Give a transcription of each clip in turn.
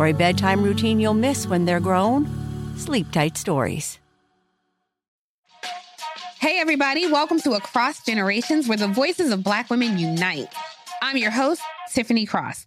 For a bedtime routine you'll miss when they're grown, Sleep Tight Stories. Hey, everybody, welcome to Across Generations, where the voices of Black women unite. I'm your host, Tiffany Cross.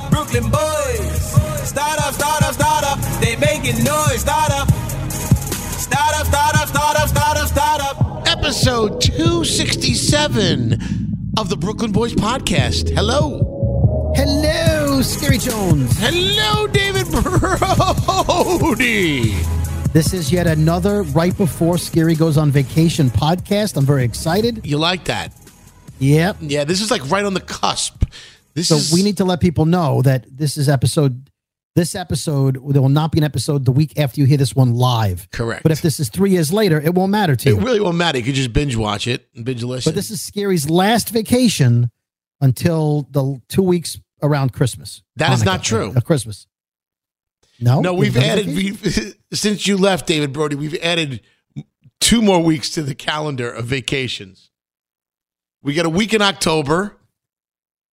Brooklyn boys. Start up, start up, start up. They making noise. Start up. Start up, start up, start up, start up, start up. Episode 267 of the Brooklyn Boys Podcast. Hello. Hello, Skeery Jones. Hello, David Brody. This is yet another right before Skeery goes on vacation podcast. I'm very excited. You like that? Yep. Yeah, this is like right on the cusp. This So is we need to let people know that this is episode. This episode there will not be an episode the week after you hear this one live. Correct. But if this is three years later, it won't matter to you. It really won't matter. You could just binge watch it and binge listen. But this is Skeery's last vacation until the two weeks around Christmas. That is not true. uh, Christmas. No, no, we've added we've, since you left, David Brody. We've added two more weeks to the calendar of vacations. We got a week in October.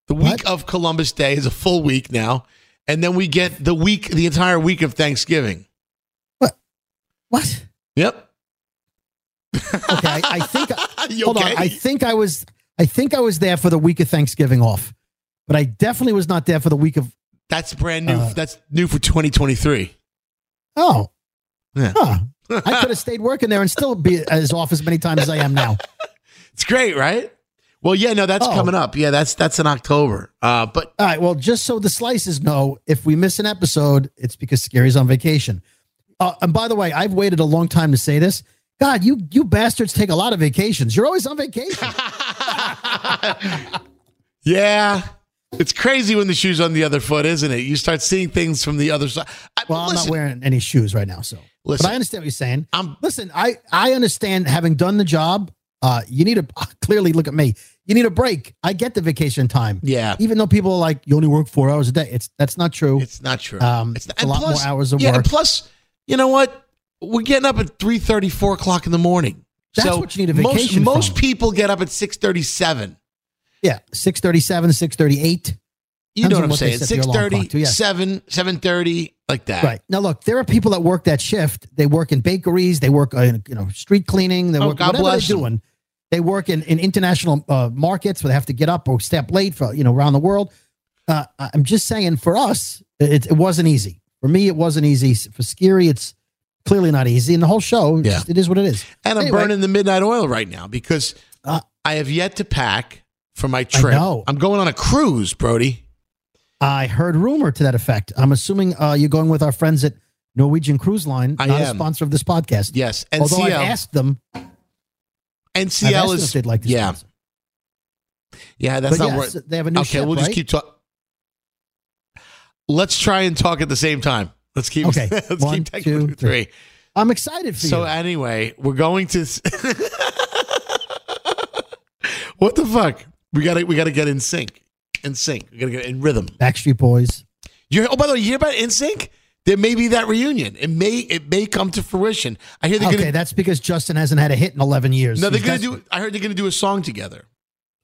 The week What? of Columbus Day is a full week now, and then we get the week, the entire week of Thanksgiving. what? What? Yep. Okay, I, I think. Hold okay? on. I think I was. I think I was there for the week of Thanksgiving off, but I definitely was not there for the week of. That's brand new. Uh, That's new for 2023. Oh, Yeah. huh. I could have stayed working there and still be as off as many times as I am now. It's great, right? Well, yeah, no, that's Oh. coming up. Yeah, that's that's in October. Uh, but All right. Well, just so the slices know, if we miss an episode, it's because Skeery's on vacation. Uh, and by the way, I've waited a long time to say this. God, you you bastards take a lot of vacations. You're always on vacation. yeah, it's crazy when the shoe's on the other foot, isn't it? You start seeing things from the other side. I, Well, I'm not wearing any shoes right now, so. Listen. but I understand what you're saying. I'm- listen. I I understand having done the job. Uh, you need a clearly look at me. You need a break. I get the vacation time. Yeah. Even though people are like, you only work four hours a day. It's that's not true. It's not true. Um, it's, it's a lot more hours of yeah, work. And plus, you know what? We're getting up at 3 4 o'clock in the morning. That's so what you need a most, vacation Most from. people get up at 637. yeah, six thirty seven, six thirty eight. You know what I'm what saying? set your alarm clock to, 630, yes. 7, 730, like that. Right now, look, there are people that work that shift. They work in bakeries. They work, uh, in, you know, street cleaning. They Oh, work God whatever bless they're 'em. doing. They work in, in international uh, markets where they have to get up or step late for you know around the world. Uh, I- I'm just saying, for us, it, it wasn't easy. For me, it wasn't easy. For Skeery, it's clearly not easy. And the whole show, Yeah. just- it is what it is. And I'm burning the midnight oil right now because Uh, I have yet to pack for my trip. know. I'm going on a cruise, Brody. I heard rumor to that effect. I'm assuming uh, you're going with our friends at Norwegian Cruise Line, I not a sponsor of this podcast. Yes. Although I've asked them, NCL asked them is. if they'd like to yeah. sponsor. Yeah, that's But not yes, worth they have a new Okay, ship, we'll just keep talking. Let's try and talk at the same time. Let's keep. Okay. let's One, keep taking two, one, two, three. three. I'm excited for So you. So anyway, we're going to. what the fuck? We gotta we gotta get in sync. In sync. We gotta get in rhythm. Backstreet Boys. You're, oh by the way, you hear about NSYNC? there may be that reunion. It may it may come to fruition. I hear they're Okay, gonna that's because Justin hasn't had a hit in 11 years. no, they're He's gonna do. I heard they're gonna do a song together.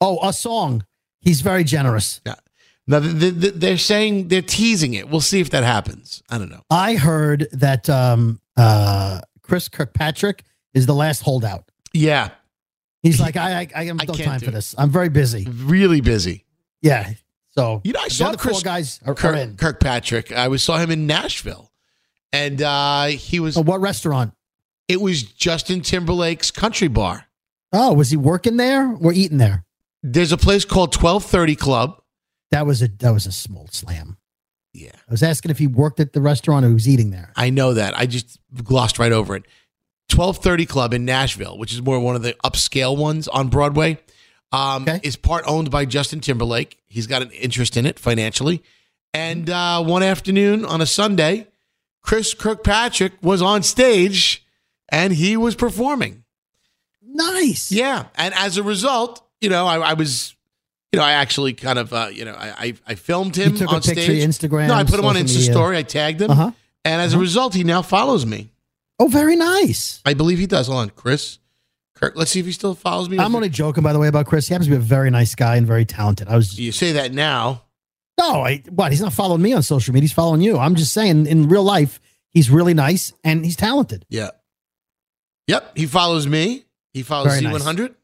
Oh, a song. He's very generous. Yeah. Now they- they- they're saying they're teasing it. We'll see if that happens. I don't know. I heard that um, uh, Chris Kirkpatrick is the last holdout. Yeah, He's like, I, I, I have no time for it. this. I'm very busy. really busy. Yeah. So You know, I saw Chris guys are, are Kirk, in. Kirkpatrick. I was saw him in Nashville, and uh, he was. Oh, what restaurant? It was Justin Timberlake's country bar. Oh, was he working there or eating there? There's a place called Twelve Thirty Club. That was a that was a small slam. Yeah, I was asking if he worked at the restaurant or he was eating there. I know that. I just glossed right over it. Twelve Thirty Club in Nashville, which is more one of the upscale ones on Broadway, um, Okay. is part owned by Justin Timberlake. He's got an interest in it financially. And uh, one afternoon on a Sunday, Chris Kirkpatrick was on stage and he was performing. Nice. Yeah, and as a result, you know, I, I was, you know, I actually kind of, uh, you know, I I, I filmed him You took on stage. Instagram. no, I put him on Insta media. story. I tagged him, Uh-huh. and as a result, he now follows me. Oh, very nice. I believe he does. Hold on, Chris Kirk. Let's see if he still follows me. I'm only joking, by the way, about Chris. He happens to be a very nice guy and very talented. I was You say that now. no, I what? He's not following me on social media. He's following you. I'm just saying, in real life, he's really nice and he's talented. Yeah. Yep. He follows me. He follows Very. C100.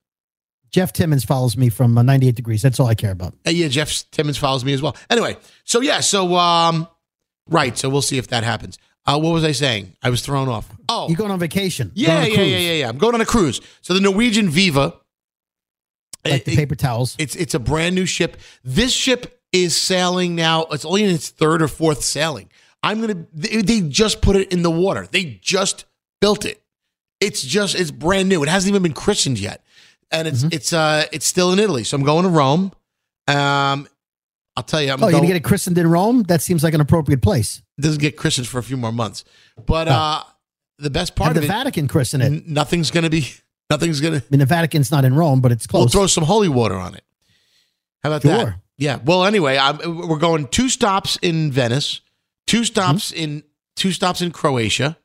Jeff Timmons follows me from uh, 98 Degrees. That's all I care about. Uh, yeah, Jeff Timmons follows me as well. Anyway, so yeah, so um, right. So we'll see if that happens. Uh, what was I saying? I was thrown off. Oh, You going on vacation? yeah, on yeah, yeah, yeah, yeah. I'm going on a cruise. So the Norwegian Viva. Like the paper towels. It's it's a brand new ship. This ship is sailing now. It's only in its third or fourth sailing. I'm gonna. They, they just put it in the water. They just built it. It's just it's brand new. It hasn't even been christened yet, and it's Mm-hmm. it's uh it's still in Italy. So I'm going to Rome. Um, I'll tell you, I'm oh, you're gonna get it christened in Rome? That seems like an appropriate place. Doesn't get christened for a few more months. But uh, the best part Have the of it, Vatican christen it. nothing's gonna be. Nothing's gonna. I mean, the Vatican's not in Rome, but it's close. We'll throw some holy water on it. How about that? Yeah. Well, anyway, I'm, we're going two stops in Venice, two stops Mm-hmm. in two stops in Croatia,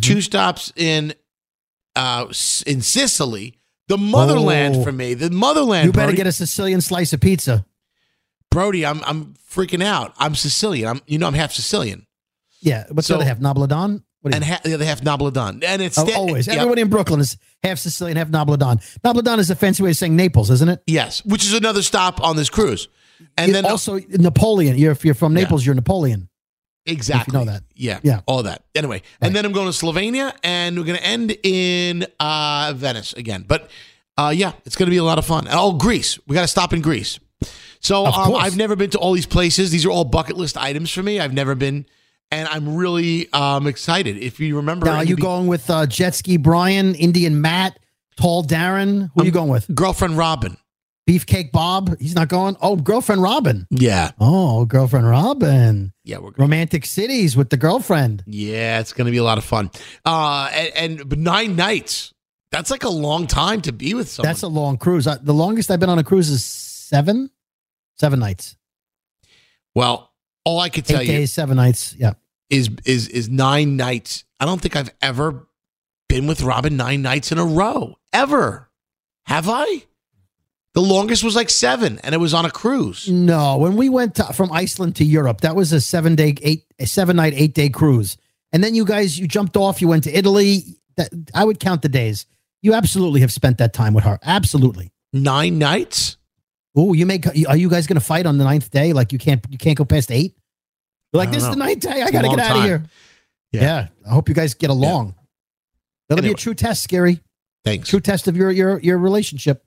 two stops in uh in Sicily, the motherland Oh. for me, the motherland. you better Brody. get a Sicilian slice of pizza. Brody. I'm I'm freaking out. I'm Sicilian. I'm you know I'm half Sicilian, Yeah. What's So- the other half? Nabladon? What and ha- the other half Nobledon, and it's Oh, always. yeah, Everybody in Brooklyn is half Sicilian, half Nabladon. Nabladon is a fancy way of saying Naples, isn't it? yes, which is another stop on this cruise, and then also Napoleon. You're, if you're from Yeah. Naples, you're Napoleon. Exactly. know that. Yeah. Yeah. All that. Anyway, and then I'm going to Slovenia and we're going to end in uh, Venice again. But uh, yeah, it's going to be a lot of fun. And oh, Greece. We got to stop in Greece. So um. I've never been to all these places. These are all bucket list items for me. I've never been. And I'm really um, excited. If you remember, Now, are you be- going with uh, Jet Ski Brian, Indian Matt, Tall Darren? Who are you going with? girlfriend Robin? Beefcake Bob? He's not going. Oh, girlfriend Robin. Yeah. Oh, girlfriend Robin. Yeah. We're Romantic cities with the girlfriend. Yeah, it's going to be a lot of fun. Uh, and, and nine nights. That's like a long time to be with someone. That's a long cruise. Uh, the longest I've been on a cruise is seven, seven nights, well, all I could tell eight you days, seven nights. Yeah. is is is nine nights. I don't think I've ever been with Robin nine nights in a row ever. Have I? The longest was like seven, and it was on a cruise. No, when we went to, from Iceland to Europe, that was a seven day, eight, a seven night, eight day cruise. And then you guys, you jumped off. You went to Italy. That I would count the days. You absolutely have spent that time with her. Absolutely. Nine nights. Oh, you make. Are you guys going to fight on the ninth day? Like you can't, you can't go past eight. You're like this don't is the ninth day. I got to get out of here. Yeah. Yeah. I hope you guys get along. That'll be a true test, Skeery. Thanks. True test of your your your relationship.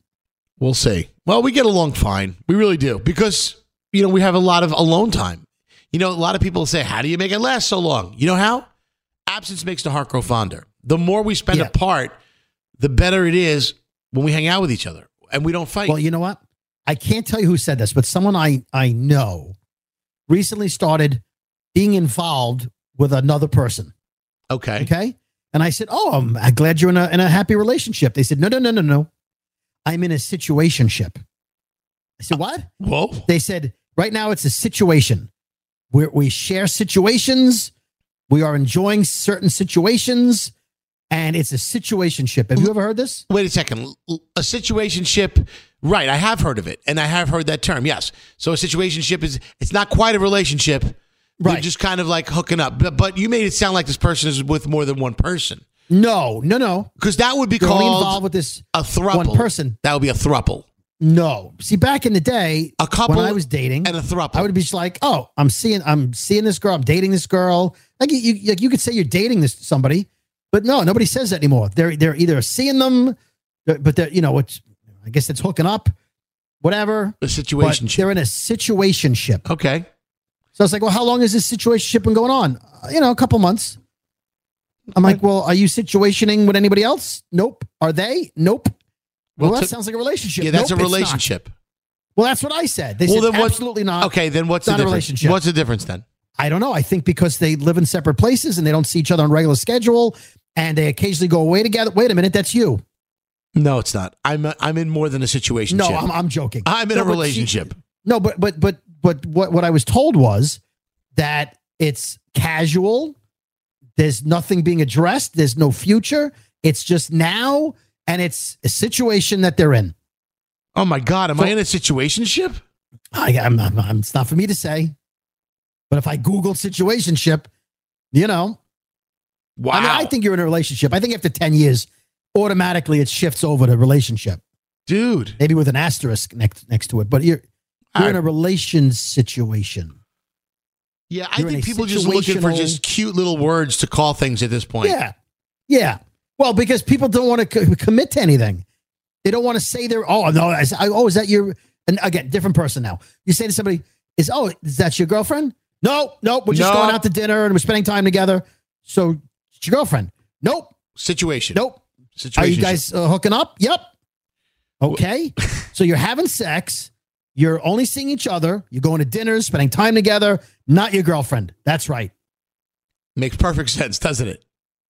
We'll see. Well, we get along fine. We really do because you know we have a lot of alone time. You know, a lot of people say, "How do you make it last so long?" You know how? Absence makes the heart grow fonder. The more we spend Yeah. apart, the better it is when we hang out with each other and we don't fight. Well, you know what? I can't tell you who said this, but someone I I know recently started being involved with another person. okay. Okay. And I said, Oh, I'm glad you're in a in a happy relationship. They said, No, no, no, no, no. I'm in a situationship. I said, What? Whoa. They said, Right now it's a situation where we share situations, We are enjoying certain situations, and it's a situationship. Have you ever heard this? Wait a second. A situationship, right? I have heard of it, and I have heard that term. Yes. So a situationship is it's not quite a relationship. Right. just kind of like hooking up. But, but you made it sound like this person is with more than one person, No, no, no. because that would be You're only involved called with this a thruple. one person. That would be a thruple. No. See, back in the day, A couple when I was dating, and a thruple. I would be just like, "Oh, I'm seeing, I'm seeing this girl. I'm dating this girl." Like you, you, like you could say you're dating this somebody, but no, nobody says that anymore. They're they're either seeing them, but they're you know, it's I guess it's hooking up, whatever. a But situationship. they're in a situationship. Okay. So I was like, "Well, how long has this situationship been going on?" Uh, you know, a couple months. I'm like, "Well, are you situationing with anybody else?" Nope. Are they? Nope. Well, Well, that to- sounds like a relationship. Yeah, that's Nope, a relationship. Well, that's what I said. They Well, said then absolutely not. Okay, then what's the difference? relationship. What's the difference then? I don't know. I think because they live in separate places and they don't see each other on regular schedule and they occasionally go away together. Wait a minute, that's you. No, it's not. I'm i I'm in more than a situation. No, I'm, I'm joking. I'm in No, a but she- relationship. no, but but but but what what I was told was that it's casual. There's nothing being addressed. There's no future. It's just now, and it's a situation that they're in. oh my god, am So- I in a situationship? I, I'm, I'm, I'm- it's not for me to say, but if I Google situationship, you know, Wow. I mean, I think you're in a relationship. I think after 10 years, automatically it shifts over to relationship, dude. maybe with an asterisk next next to it. But you're you're All in a relations situation. Yeah, I You're think people just looking for just cute little words to call things at this point. Yeah, yeah. Well, because people don't want to co- commit to anything. They don't want to say they're. Oh no! I, I- oh, is that your? And again, different person now. You say to somebody, "Is oh, is that your girlfriend?" No, nope. We're just No. going out to dinner and we're spending time together. So it's your girlfriend. Nope, Situation. nope. Situation. Are you guys uh, hooking up? Yep. Okay. so you're having sex. You're only seeing each other. You're going to dinners, spending time together. Not your girlfriend. That's right. Makes perfect sense, doesn't it?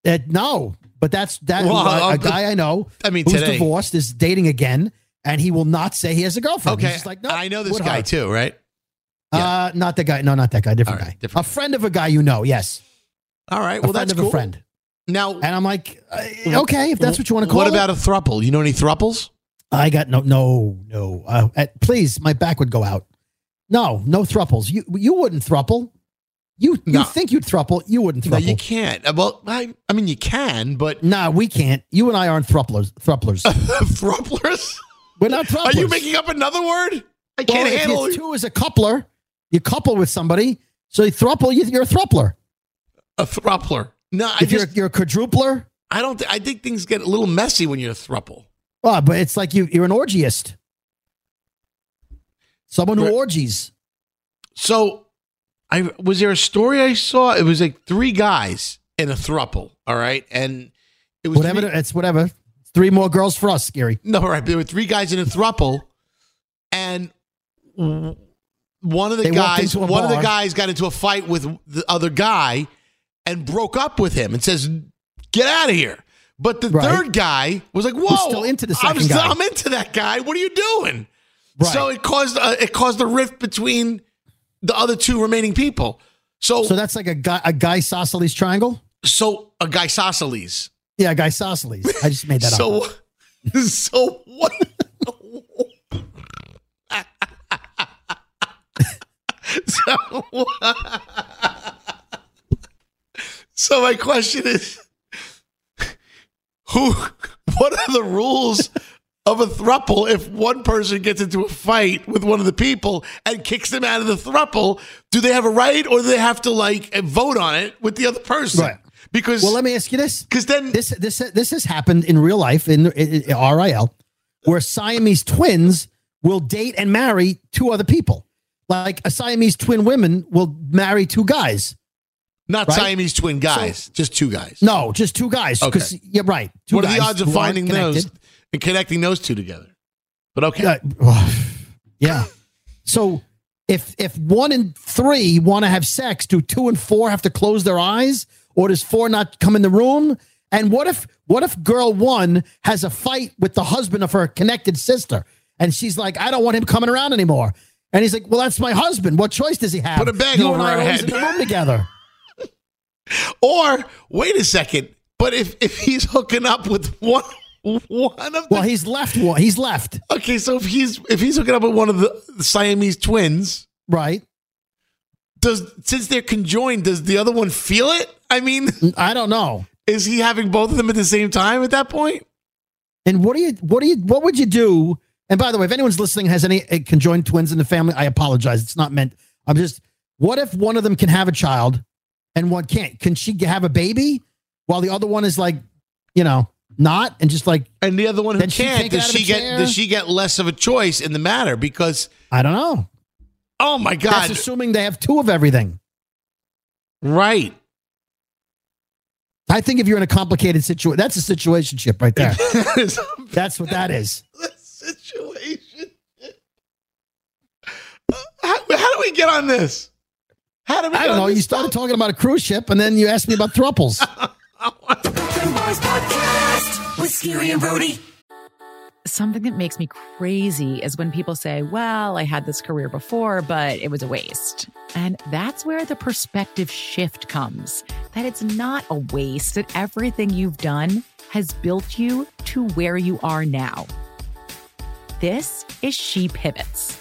Uh, no, but that's that. Well, a, uh, a guy I know I mean, who's today. divorced is dating again, and he will not say he has a girlfriend. Okay, He's just like, no, I know this guy her. too, right? Uh, not that guy. No, not that guy. Different right, guy. different A friend of a guy you know. Yes, All right. a Well, friend that's of cool. a friend. Now, And I'm like, uh, okay, if that's what you want to call what it. about a thruple? You know any thruples? I got no, no, no. Uh, uh, please, my back would go out. No, no thruples. You you wouldn't thruple. You you No. think you'd thruple? You wouldn't No, you can't. Uh, Well, I, I mean, you can, but nah, we can't. You and I aren't thruplers. Thruplers. thruplers? We're not thruplers. Are you making up another word? I can't if handle two as a coupler. You couple with somebody, so you thruple. You, you're a thruppler. a thruppler. No, I If just, you're you're a quadrupler, I don't. Th- I think things get a little messy when you're a thruple. oh, but it's like you you're an orgiest. Someone who Right. orgies. So, I was there a story I saw. It was like three guys in a thruple. All right, and it was Whatever. three- It's whatever. Three more girls for us, Skeery. No, right. There were three guys in a thruple, and one of the They guys, one of the guys got into a fight with the other guy, and broke up with him, and says, "Get out of here." But the Right. third guy was like, "Whoa, still into the I'm, guy. I'm into that guy. What are you doing?" Right. So it caused a, it caused a rift between the other two remaining people. So So that's like a guy a guy Sosceles triangle. So a guy Sosceles. Yeah, a guy Sosceles. I just made that up. So so what? so, so my question is who what are the rules of a thruple if one person gets into a fight with one of the people and kicks them out of the thruple do they have a right or do they have to like vote on it with the other person Right. because well, let me ask you this. because then This this this has happened in real life in, in, in RIL, where Siamese twins will date and marry two other people. Like a Siamese twin women will marry two guys. Not right? Siamese twin guys just two guys No, just two guys. Because Okay. yeah, right. Two what are the odds of finding those and connecting those two together? But okay. Uh, yeah. So if if one and three want to have sex, do two and four have to close their eyes, or does four not come in the room? And what if what if girl one has a fight with the husband of her connected sister, and she's like, I don't want him coming around anymore, and he's like, Well, that's my husband. What choice does he have? Put a bag you over and I her head. in the room together. Or wait a second, but if if he's hooking up with one one of the Well, he's left one. He's left. okay, so if he's if he's hooking up with one of the Siamese twins, Right. does since they're conjoined, does the other one feel it? I mean, I don't know. is he having both of them at the same time at that point? And what do you what do you what would you do? And by the way, if anyone's listening has any uh, conjoined twins in the family, I apologize. It's not meant. I'm just. What if one of them can have a child, and one can't? Can she have a baby while the other one is like, you know, not and just like And the other one who can't, does she get chair? does she get less of a choice in the matter? Because I don't know. oh my That's god, assuming they have two of everything. right. I think if you're in a complicated situation, that's a situationship right there. that's what that is. situation. Uh, how, how do we get on this? How do we? I don't know. You started talking about a cruise ship, and then you asked me about thruples. Brooklyn Boys Podcast with Skeery and Brody. Something that makes me crazy is when people say, Well, I had this career before, but it was a waste. And that's where the perspective shift comes that it's not a waste, that everything you've done has built you to where you are now. This is She Pivots,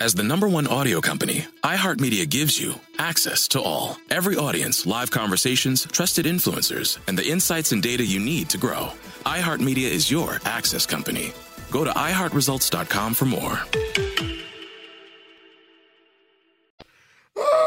As the number one audio company, iHeartMedia gives you access to all. Every audience, live conversations, trusted influencers, and the insights and data you need to grow. iHeartMedia is your access company. Go to iHeartResults.com for more.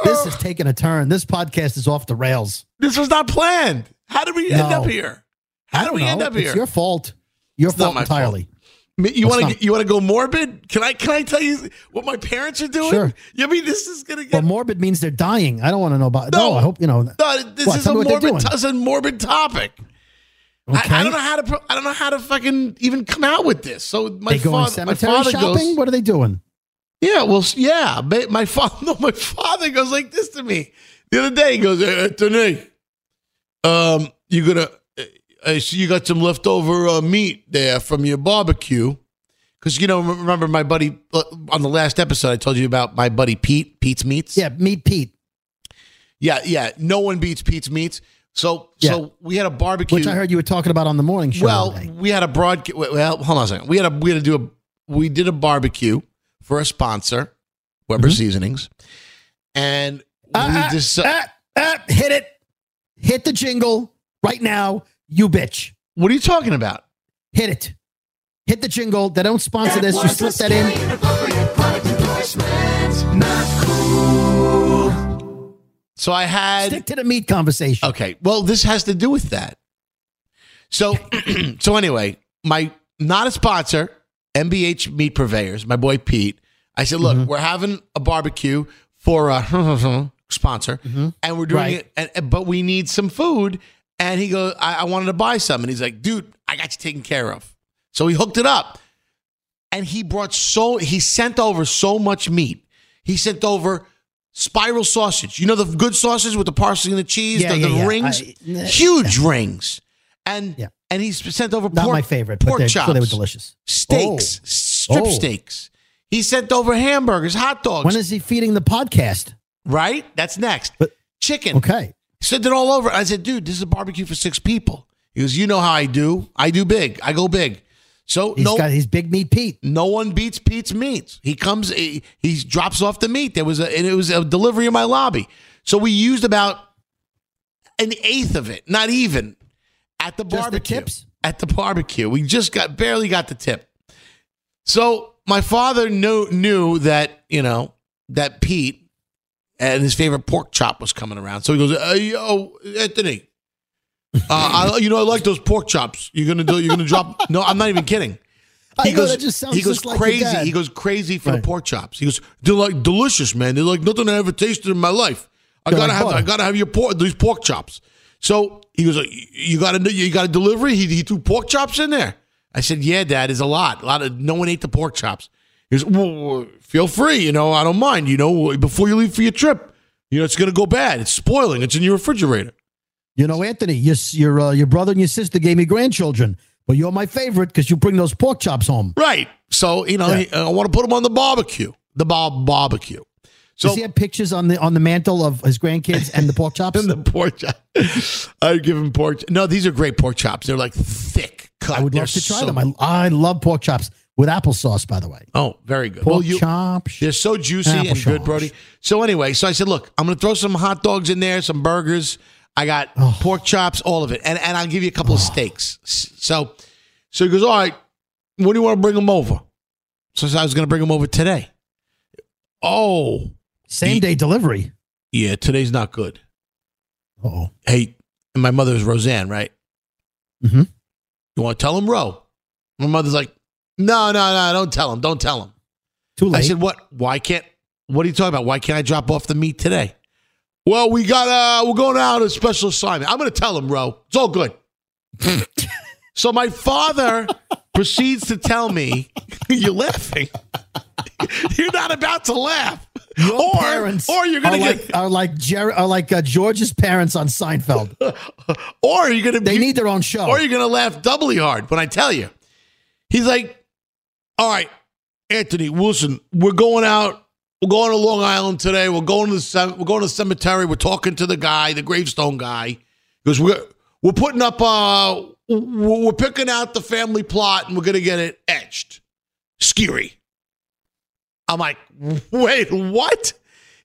this is taking a turn. This podcast is off the rails. This was not planned. How did we end No. up here? How did don't we know. end up here? It's your fault. Your It's not fault my entirely. Me- You want to you want to go morbid? Can I can I tell you what my parents are doing? Sure. You mean this is gonna get morbid means they're dying. I don't want to know about. No, No. I hope you know. no, this What? is a me what they're morbid to- it's a morbid topic. I, Okay. I don't know how to pro- I don't know how to fucking even come out with this. So my father my father shopping. goes what are they doing? Yeah, well, yeah. My father, no, my father goes like this to me the other day. He goes, "Hey, Anthony, um, you gonna, I see you got some leftover uh, meat there from your barbecue." Because you know, remember my buddy uh, on the last episode, I told you about my buddy Pete, Pete's Meats. Yeah, meet Pete, yeah, yeah. No one beats Pete's Meats. So, Yeah. so we had a barbecue. which I heard you were talking about on the morning show. Well, we had a broad. Well, hold on a second. We had a we had to do a we did a barbecue for a sponsor, Weber Seasonings, and we Ah, ah, just ah, ah, hit it, hit the jingle right now, you bitch. what are you talking about? Hit it, hit the jingle. They don't sponsor this. You slip that in. So I had Stick to the meat conversation. okay. Well, this has to do with that. So, so anyway, my not a sponsor, MBH Meat Purveyors, my boy Pete. I said, look, Mm-hmm. we're having a barbecue for a sponsor, and we're doing Right. it, and- but we need some food. And he goes, I, I wanted to buy some, and he's like, dude, I got you taken care of. So he hooked it up, and he brought so he sent over so much meat. He sent over spiral sausage. You know the good sausage with the parsley and the cheese, Yeah, the, yeah, the yeah. rings, I- huge rings, and Yeah. and he's sent over Not pork, my favorite, pork they're, chops, sure they were delicious. steaks, Oh. strip Oh. steaks. He sent over hamburgers, hot dogs. When is he feeding the podcast? right? That's next. But- Chicken. Okay. Sent it all over. I said, dude, this is a barbecue for six people. He goes, you know how I do. I do big. I go big. So He's no, got his big meat Pete. no one beats Pete's meat. He comes, he, he drops off the meat. There was a, and it was a delivery in my lobby. So we used about an eighth of it, not even at the Just the barbecue. tips? At the barbecue, we just got barely got the tip. So my father knew knew that you know that Pete and his favorite pork chop was coming around. So he goes, hey, "Yo, Anthony, uh, I, you know I like those pork chops. You're gonna do. You're gonna drop. No, I'm not even kidding." I know, sounds he goes like crazy. dad. he goes crazy for the pork chops. He goes, they're like delicious, man. They're like nothing I ever tasted in my life. I They're gotta like have. I gotta have your pork, these pork chops. So he goes, you got a, you got a delivery. He, he threw pork chops in there. I said, yeah, Dad, is a lot. A lot of no one ate the pork chops. He goes, well, feel free. You know, I don't mind. You know, before you leave for your trip, you know, it's gonna go bad. It's spoiling. It's in your refrigerator. You know, Anthony, your your uh, your brother and your sister gave me grandchildren, but you're my favorite because you bring those pork chops home. Right. So you know, Yeah. he- I want to put them on the barbecue. The Bob barbecue. So Does he have pictures on the on the mantle of his grandkids and the pork chops? And the pork chop. I give him pork. No, these are great pork chops. They're like thick cut. I would They're love to try so- them. I, I love pork chops with applesauce, by the way. oh, very good. Pork well, you, chops. they're so juicy and Applesauce. good, Brody. So anyway, so I said, look, I'm going to throw some hot dogs in there, some burgers. I got Oh. pork chops, all of it, and and I'll give you a couple of steaks. So, so he goes, all right. When do you want to bring them over? So I said I was going to bring them over today. Oh, Same day delivery. yeah, today's not good. Oh, Hey, and my mother's Roseanne, right? Mhm. You want to tell him, Ro? My mother's like, no, no, no, don't tell him. Don't tell him. too late. I said, what? Why can't, what are you talking about? Why can't I drop off the meat today? Well, we got, uh, we're going out on a special assignment. I'm going to tell him, Ro. It's all good. so my father proceeds to tell me, you're laughing. you're not about to laugh. Your or, parents or you're are to get, like, are like Jer- are like uh, George's parents on Seinfeld. or you're going to They need their own show. Or you're going to laugh doubly hard when I tell you. He's like, all right, Anthony, Wilson, we're going out. We're going to Long Island today. We're going to the we're going to the cemetery. We're talking to the guy, the gravestone guy, because we're we're putting up uh we're picking out the family plot and we're gonna get it etched. Skeery. I'm like, wait, what?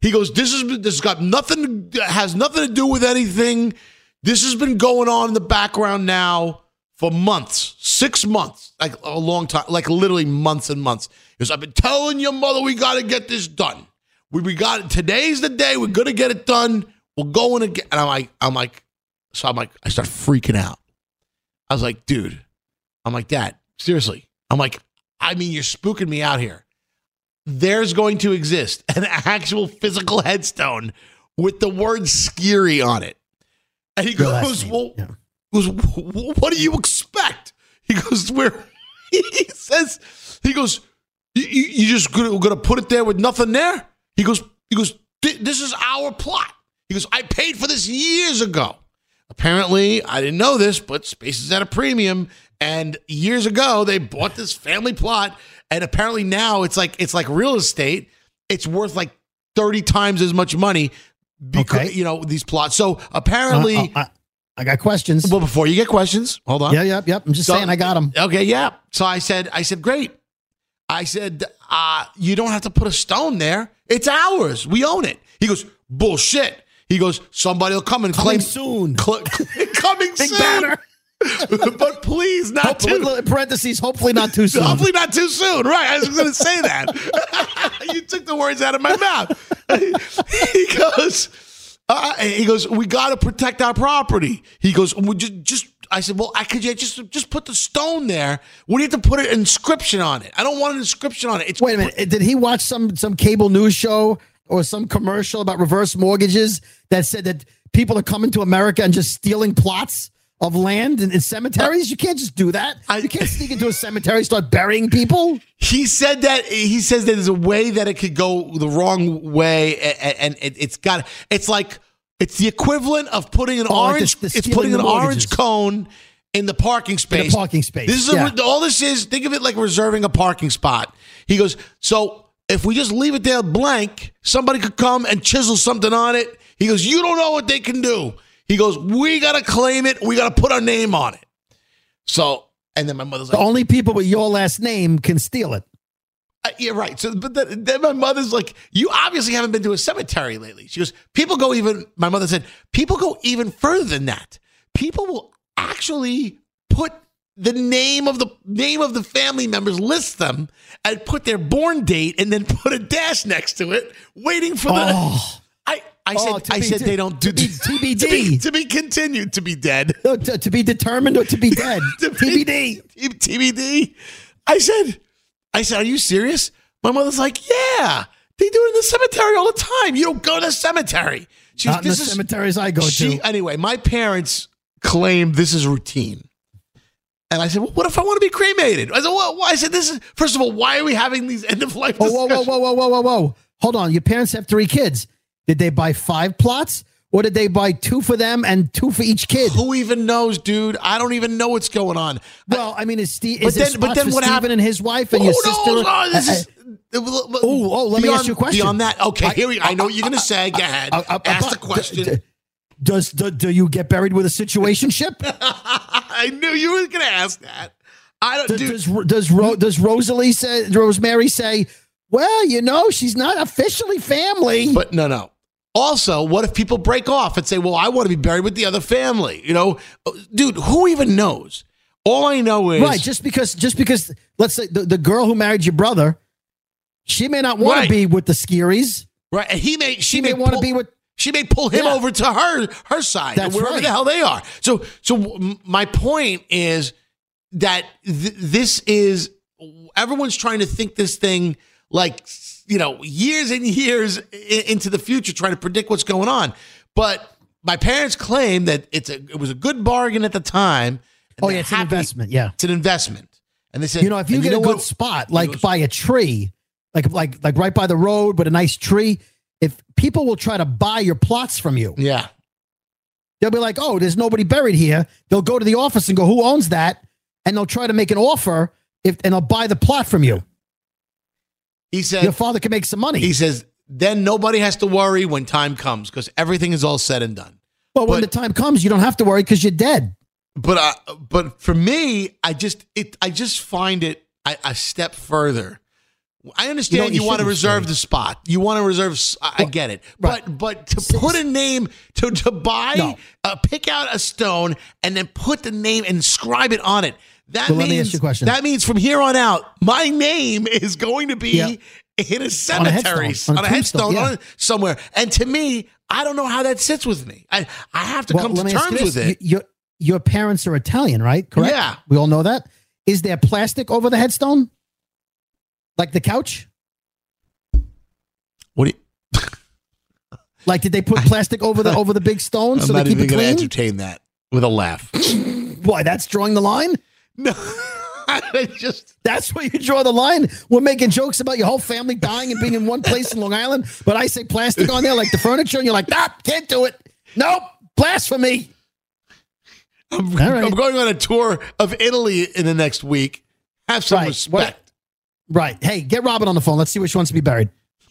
He goes, this is this has got nothing has nothing to do with anything. This has been going on in the background now for months, six months, like a long time, like literally months and months. Because I've been telling your mother we got to get this done. We, we got it. Today's the day. We're gonna get it done. We're going to get. And I'm like, I'm like, so I'm like, I start freaking out. I was like, dude, I'm like, Dad, seriously. I'm like, I mean, you're spooking me out here. There's going to exist an actual physical headstone with the word Skeery on it. And he goes, well, yeah. Goes, what do you expect? He goes, where he says, he goes, you, just gonna, gonna put it there with nothing there? He goes, he goes, this is our plot. He goes, I paid for this years ago. Apparently, I didn't know this, but space is at a premium. And years ago, they bought this family plot, and apparently now it's like it's like real estate. It's worth like thirty times as much money because Okay. you know these plots. So apparently, Uh, uh, I, got questions. well, before you get questions, hold on. Yeah, yep, yep. I'm just So- saying I got them. Okay, yeah. So I said, I said, great. I said, uh, you don't have to put a stone there. It's ours. We own it. He goes, bullshit. He goes, somebody will come and Coming claim soon. Cl- coming Big soon. banner. but please, not Hopefully, too. in parentheses, hopefully not too soon. Hopefully not too soon. Right. I was going to say that. you took the words out of my mouth. he goes, uh, he goes, we got to protect our property. He goes, we just, just, I said, well, I could you just, just put the stone there. We need to put an inscription on it. I don't want an inscription on it. It's Wait a minute. Did he watch some some cable news show or some commercial about reverse mortgages that said that people are coming to America and just stealing plots of land in, in cemeteries? You can't just do that. you can't sneak into a cemetery start burying people. He said that he says that there's a way that it could go the wrong way, a- a- and it, it's got it's like it's the equivalent of putting an Oh, like orange. the- the it's putting the an orange cone in the parking space. parking space, This is yeah. a, all this is. Think of it like reserving a parking spot. He goes so. If we just leave it there blank, somebody could come and chisel something on it. He goes, You don't know what they can do. He goes, "We got to claim it. We got to put our name on it." So, and then my mother's The like, only people with your last name can steal it. Uh, yeah, right. So, but then, then my mother's like, "You obviously haven't been to a cemetery lately." She goes, "People go even." My mother said, "People go even further than that. People will actually put the name of the name of the family members, list them, and put their born date, and then put a dash next to it, waiting for the." Oh. I Oh, said to I be- said to- they don't do to be to TBD. be, to be continued to be dead. No, oh, to, to be determined or to be dead. TBD. TBD. I said, I said, are you serious? My mother's like, yeah, they do it in the cemetery all the time. You don't go to the cemetery. She Not in the cemeteries I go she, to. Anyway, my parents claim this is routine. And I said, well, what if I want to be cremated? I said, well, why? I said, this is, first of all, why are we having these end of life Oh, whoa, whoa, whoa, whoa, whoa, whoa, whoa. Hold on. Your parents have three kids. Did they buy five plots or did they buy two for them and two for each kid? Who even knows, dude? I don't even know what's going on. Well, I mean, is, Steve, But is then- but then what Steven happened- and his wife and Who your knows? sister? Oh, this Uh, is- oh, oh, let me ask you a question. Beyond that, okay, I- here we. I know what you're going to say. Go ahead. uh, uh, Ask uh, the question. d- d- Does do, do you get buried with a situationship? I knew you were going to ask that. I don't. does Dude, does does, Ro, does Rosalie say Rosemary say, "Well, you know, she's not officially family." but no, no. Also, what if people break off and say, "Well, I want to be buried with the other family"? You know, uh, dude, who even knows? All I know is right, just because just because let's say the, the girl who married your brother, she may not want Right. to be with the Skeeries. right. And he may. She, She may, may want to be with She may pull him Yeah. over to her her side, That's wherever right. the hell they are. So, so my point is that th- this is everyone's trying to think this thing like you know years and years into the future, trying to predict what's going on. But my parents claim that it's a it was a good bargain at the time. Oh yeah, it's an investment. Yeah. It's an investment, and they said, You know, if you get a good spot, like by a tree, like like like right by the road, but a nice tree, if people will try to buy your plots from you, yeah, they'll be like, "Oh, there's nobody buried here." They'll go to the office and go, "Who owns that?" And they'll try to make an offer if and they'll buy the plot from you. He said Your father can make some money. He says, then nobody has to worry when time comes because everything is all said and done. well, when the time comes, you don't have to worry because you're dead. But uh, but for me, I just it I just find it a, a step further. I understand You you, know what you want to reserve the spot. You want to reserve. I get it. right. But but to put a name to to buy No. uh, pick out a stone and then put the name and inscribe it on it. That Well, let means me ask you a question. that means from here on out, my name is going to be in a On a cemetery, headstone, on a headstone, yeah. on somewhere. And to me, I don't know how that sits with me. I I have to Well, come to let terms with it. Your, your parents are Italian, right? Correct. Yeah. We all know that. Is there plastic over the headstone? Like the couch? What do you? Like did they put plastic over the over the big stone I'm so they not keep even it going to clean? entertain that with a laugh. Why? That's drawing the line. No, I just That's where you draw the line. We're making jokes about your whole family dying and being in one place in Long Island, but I say plastic on there like the furniture, and you're like, nah, can't do it. Nope, blasphemy. I'm, right. I'm going on a tour of Italy in the next week. Have some Right. respect. Right. Hey, get Robin on the phone. Let's see which wants to be buried.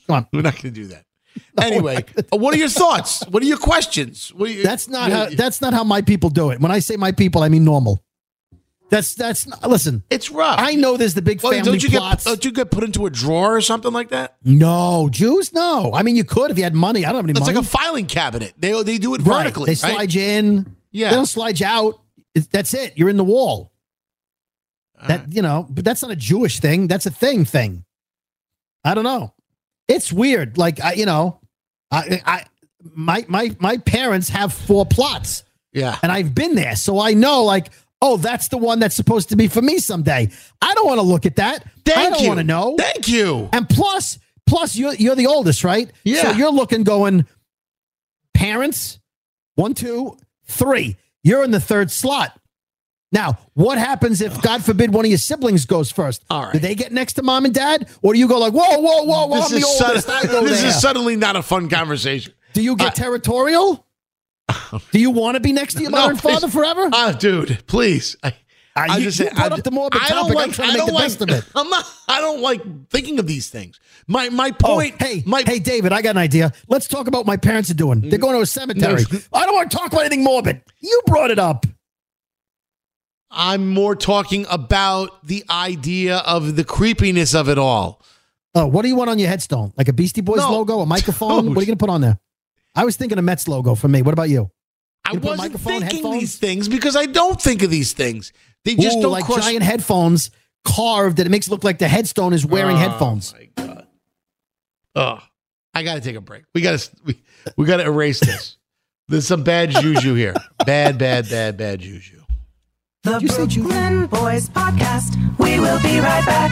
Come on. We're not going to do that. Anyway, uh, what are your thoughts? What are your questions? What are you, That's not you- how. That's not how my people do it. When I say my people, I mean normal. That's that's listen. It's rough. I know there's the big Well, family don't you plots. get don't you get put into a drawer or something like that? no, Jews. No, I mean you could if you had money. I don't have any It's like a filing cabinet. They they do it right. vertically. They right? slide you in. Yeah. They don't slide you out. That's it. You're in the wall. Uh. That Alright. you know, but that's not a Jewish thing. That's a thing thing. I don't know. It's weird. Like I, you know, I, I, my my my parents have four plots, Yeah. and I've been there, so I know. Like, oh, that's the one that's supposed to be for me someday. I don't want to look at that. I don't want to know. Thank you. And plus, plus you're you're the oldest, right? Yeah. So you're looking going parents, one, two, three. You're in the third slot. Now, what happens if, God forbid, one of your siblings goes first? All right. Do they get next to mom and dad? Or do you go like, whoa, whoa, whoa, whoa, This I'm the oldest, sudden- this there. is suddenly not a fun conversation. do you get uh, territorial? Do you want to be next to your mother and father please. forever? Ah, dude, please. I, I, I you, just brought I, up the morbid I don't topic. like. I'm trying to make the like. best of it. I'm not. I don't like thinking of these things. My my Oh, point. hey, my hey, David, I got an idea. Let's talk about what my parents are doing. They're going to a cemetery. I don't want to talk about anything morbid. You brought it up. I'm more talking about the idea of the creepiness of it all. Oh, what do you want on your headstone? Like a Beastie Boys No. logo, a microphone? Dude. What are you going to put on there? I was thinking a Mets logo for me. What about you? I You put wasn't thinking headphones? these things because I don't think of these things. They just Ooh, don't like cross. giant headphones carved that it makes it look like the headstone is wearing headphones. Oh, headphones. My God. Oh, I got to take a break. We got to we, we got to erase this. There's some bad juju here. Bad, bad, bad, bad juju. The Did you say Juju? Brooklyn Boys Podcast. We will be right back.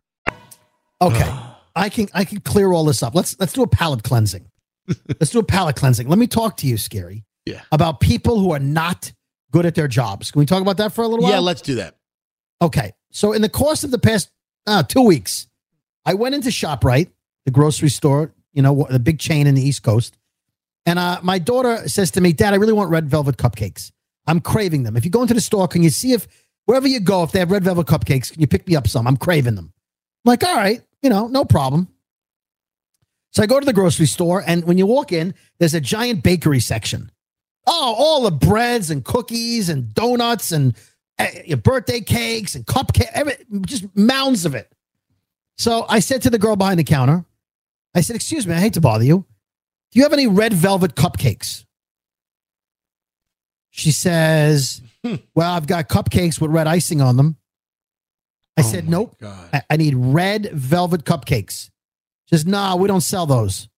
Okay. I can I can clear all this up. Let's let's do a palate cleansing. let's do a palate cleansing. Let me talk to you, Skeery. Yeah. About people who are not good at their jobs. Can we talk about that for a little while? Yeah, let's do that. Okay. So in the course of the past uh, two weeks, I went into ShopRite, the grocery store, you know, the big chain in the East Coast. And uh, my daughter says to me, Dad, I really want red velvet cupcakes. I'm craving them. If you go into the store, can you see if wherever you go, if they have red velvet cupcakes, can you pick me up some? I'm craving them. I'm like, all right, you know, no problem. So I go to the grocery store, and when you walk in, there's a giant bakery section. Oh, all the breads and cookies and donuts and uh, your birthday cakes and cupcake, every, just mounds of it. So I said to the girl behind the counter, I said, "Excuse me, I hate to bother you. Do you have any red velvet cupcakes?" She says, "Well, I've got cupcakes with red icing on them." I said, "Nope. I, I need red velvet cupcakes." She says, "Nah, we don't sell those."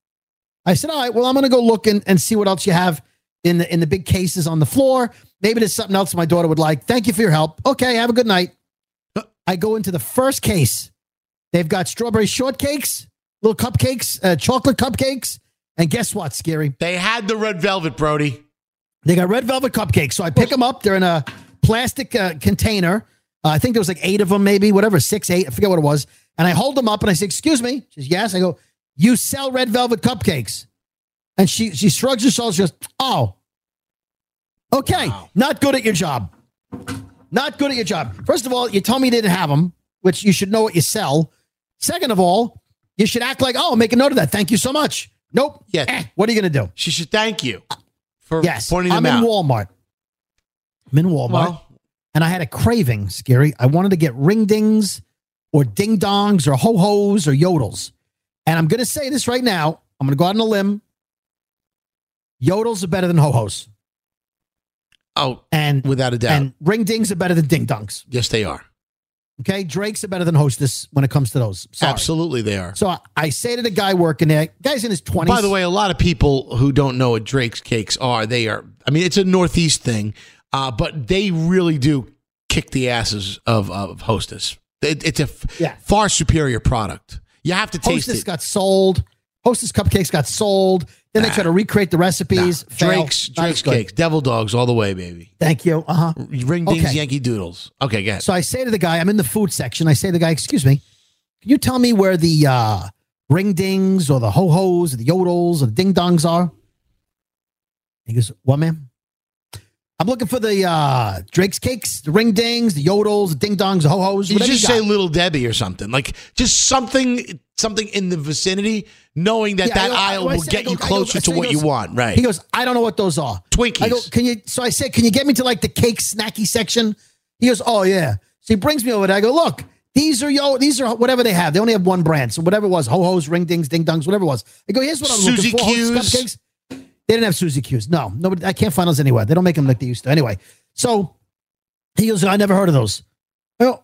I said, "All right. Well, I'm going to go look and, and see what else you have in the in the big cases on the floor. Maybe there's something else my daughter would like. Thank you for your help. Okay, have a good night." I go into the first case. They've got strawberry shortcakes, little cupcakes, uh, chocolate cupcakes, and guess what, Skeery? They had the red velvet, Brody. They got red velvet cupcakes. So I pick them up. They're in a plastic uh, container. Uh, I think there was like eight of them, maybe whatever, six, eight. I forget what it was. And I hold them up and I say, "Excuse me." She says, "Yes." I go, "You sell red velvet cupcakes?" And she she shrugs her shoulders. She goes, "Oh, okay, not good at your job. Not good at your job. First of all, you told me you didn't have them, which you should know what you sell. Second of all, you should act like, oh, make a note of that. Thank you so much. Nope. Yeah. Eh, what are you going to do? She should thank you for Yes, pointing I'm them in out. Walmart. I'm in Walmart, Well- and I had a craving, Skeery. I wanted to get ring dings, or ding dongs, or ho hos, or yodels. And I'm going to say this right now. I'm going to go out on a limb. Yodels are better than ho hos, Oh, and without a doubt. and ring dings are better than ding dongs. yes, they are. Okay, Drake's are better than Hostess when it comes to those. Sorry. Absolutely, they are. So I, I say to the guy working there, guy's in his twenties. By the way, a lot of people who don't know what Drake's cakes are, they are. I mean, it's a Northeast thing, uh, but they really do kick the asses of of Hostess. It, it's a f- Yeah. far superior product. You have to taste Hostess it. got sold. Hostess cupcakes got sold. Then they try to recreate the recipes. Fail. Drake's Not Drake's cakes, devil dogs all the way, baby. Thank you. Uh huh. Ring dings, Okay. Yankee Doodles. Okay, go ahead. So I say to the guy, I'm in the food section. I say to the guy, excuse me, can you tell me where the uh, ring dings or the ho hos or the yodels or the ding dongs are? He goes, What, man? I'm looking for the uh, Drake's cakes, the ring dings, the yodels, the ding dongs, the ho hos. you just say Little Debbie or something like just something something in the vicinity, knowing that Yeah, that go- aisle will get go- you I go- closer to what you want. Right? He goes, I don't know what those are. Twinkies. I go, can you? So I said, can you get me to like the cake snacky section? He goes, oh yeah. So he brings me over there. I go, look, these are yo, these are whatever they have. They only have one brand, so whatever it was, ho hos, ring dings, ding dongs, whatever it was. I go, here's what I'm Suzy looking for. Q's. They didn't have Suzy Q's. No, nobody. I can't find those anywhere. They don't make them like they used to. Anyway, so he goes, I never heard of those. I go,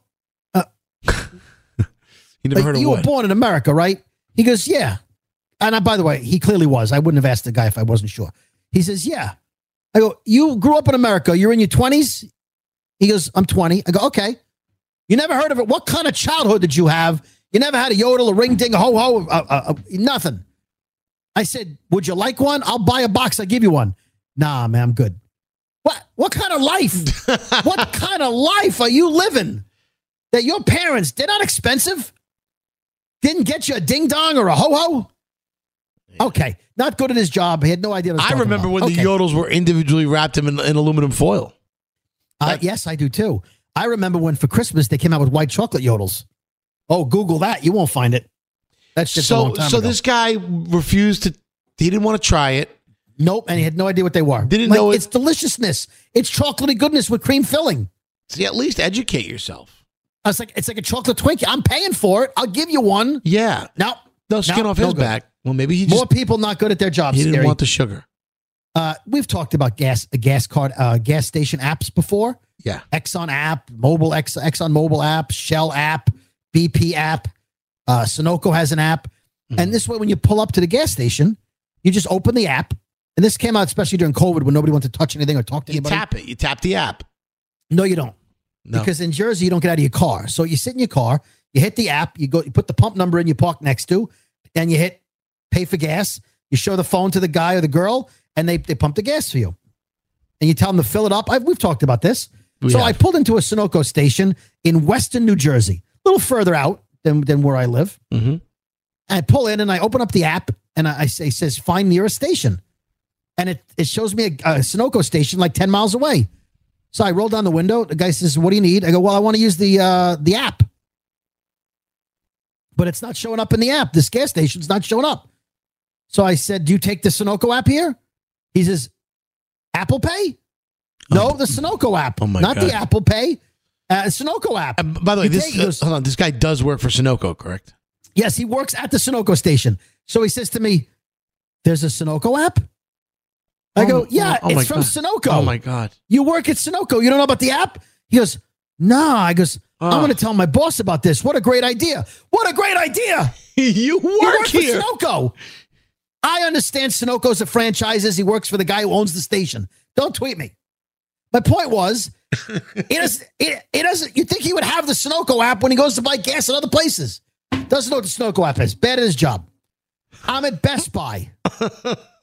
you never Like, heard of you were born in America, right? He goes, yeah. And I, by the way, he clearly was. I wouldn't have asked the guy if I wasn't sure. He says, yeah. I go, you grew up in America. You're in your 20s? He goes, I'm 20. I go, okay. You never heard of it. What kind of childhood did you have? You never had a yodel, a ring ding, a ho ho, uh, uh, uh, nothing. I said, would you like one? I'll buy a box. I'll give you one. Nah, man, I'm good. What, what kind of life? what kind of life are you living? That your parents, they're not expensive? Didn't get you a ding dong or a ho ho? Okay, not good at his job. He had no idea. What I, was I talking remember about. when Okay. the yodels were individually wrapped in, in aluminum foil. Uh, yes, I do too. I remember when for Christmas they came out with white chocolate yodels. Oh, Google that. You won't find it. That's just So, so ago. this guy refused to. He didn't want to try it. Nope, and he had no idea what they were. Didn't Like, know it- it's deliciousness. It's chocolatey goodness with cream filling. See, at least educate yourself. I was like, it's like a chocolate Twinkie. I'm paying for it. I'll give you one. Yeah. No, No skin no, off no his good. back. Well, maybe he just More people not good at their jobs. he didn't want the sugar. Uh, we've talked about gas, uh, gas card, uh, gas station apps before. Yeah. Exxon app, mobile Ex, Exxon mobile app, Shell app, BP app, uh, Sunoco has an app, Mm-hmm. and this way, when you pull up to the gas station, you just open the app. And this came out especially during COVID when nobody wanted to touch anything or talk to You anybody. tap it. You tap the app. No, you don't. No. Because in Jersey, you don't get out of your car. So you sit in your car, you hit the app, you go, you put the pump number in you park next to, and you hit pay for gas. You show the phone to the guy or the girl, and they, they pump the gas for you. And you tell them to fill it up. I, we've talked about this. We so have. I pulled into a Sunoco station in Weston, New Jersey, a little further out than, than where I live. Mm-hmm. I pull in and I open up the app and I, I say, it says find nearest station. And it, it shows me a, a Sunoco station like 10 miles away. So I roll down the window. The guy says, What do you need? I go, Well, I want to use the uh, the app. But it's not showing up in the app. This gas station's not showing up. So I said, Do you take the Sunoco app here? He says, Apple Pay? No, the Sunoco app. Oh not God. the Apple Pay. Uh, Sunoco app. By the way, You this take- uh, hold on. This guy does work for Sunoco, correct? Yes, he works at the Sunoco station. So he says to me, There's a Sunoco app? I go, Oh, Yeah, oh my it's from God. Sunoco. Oh my god. You work at Sunoco. You don't know about the app? He goes, No. I goes, I'm Oh. going to tell my boss about this. What a great idea. What a great idea. you work, You work here. for Sunoco. I understand Sunoco's a franchises. He works for the guy who owns the station. Don't tweet me. My point was, it, is, it, it doesn't. You think he would have the Sunoco app when he goes to buy gas at other places? Doesn't know what the Sunoco app is. Bad at his job. I'm at Best Buy.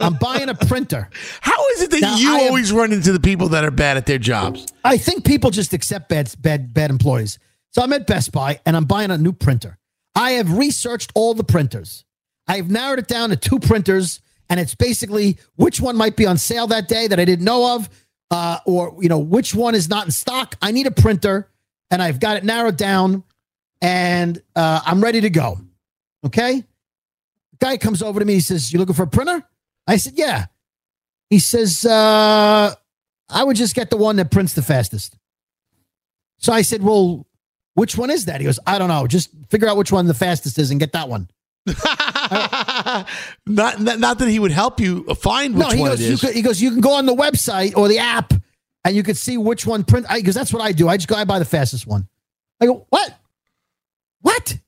I'm buying a printer. How is it that Now, you I am- always run into the people that are bad at their jobs? I think people just accept bad, bad, bad employees. So I'm at Best Buy and I'm buying a new printer. I have researched all the printers. I've narrowed it down to two printers, and it's basically which one might be on sale that day that I didn't know of, uh, or you know which one is not in stock. I need a printer, and I've got it narrowed down, and uh, I'm ready to go. Okay. Guy comes over to me. He says, "You looking for a printer?" I said, "Yeah." He says, uh, "I would just get the one that prints the fastest." So I said, "Well, which one is that?" He goes, "I don't know. Just figure out which one the fastest is and get that one." not, not not that he would help you find which no, he one goes, it you could, he goes, you can go on the website or the app and you can see which one print. Because that's what I do. I just go, I buy the fastest one. I go, what? What?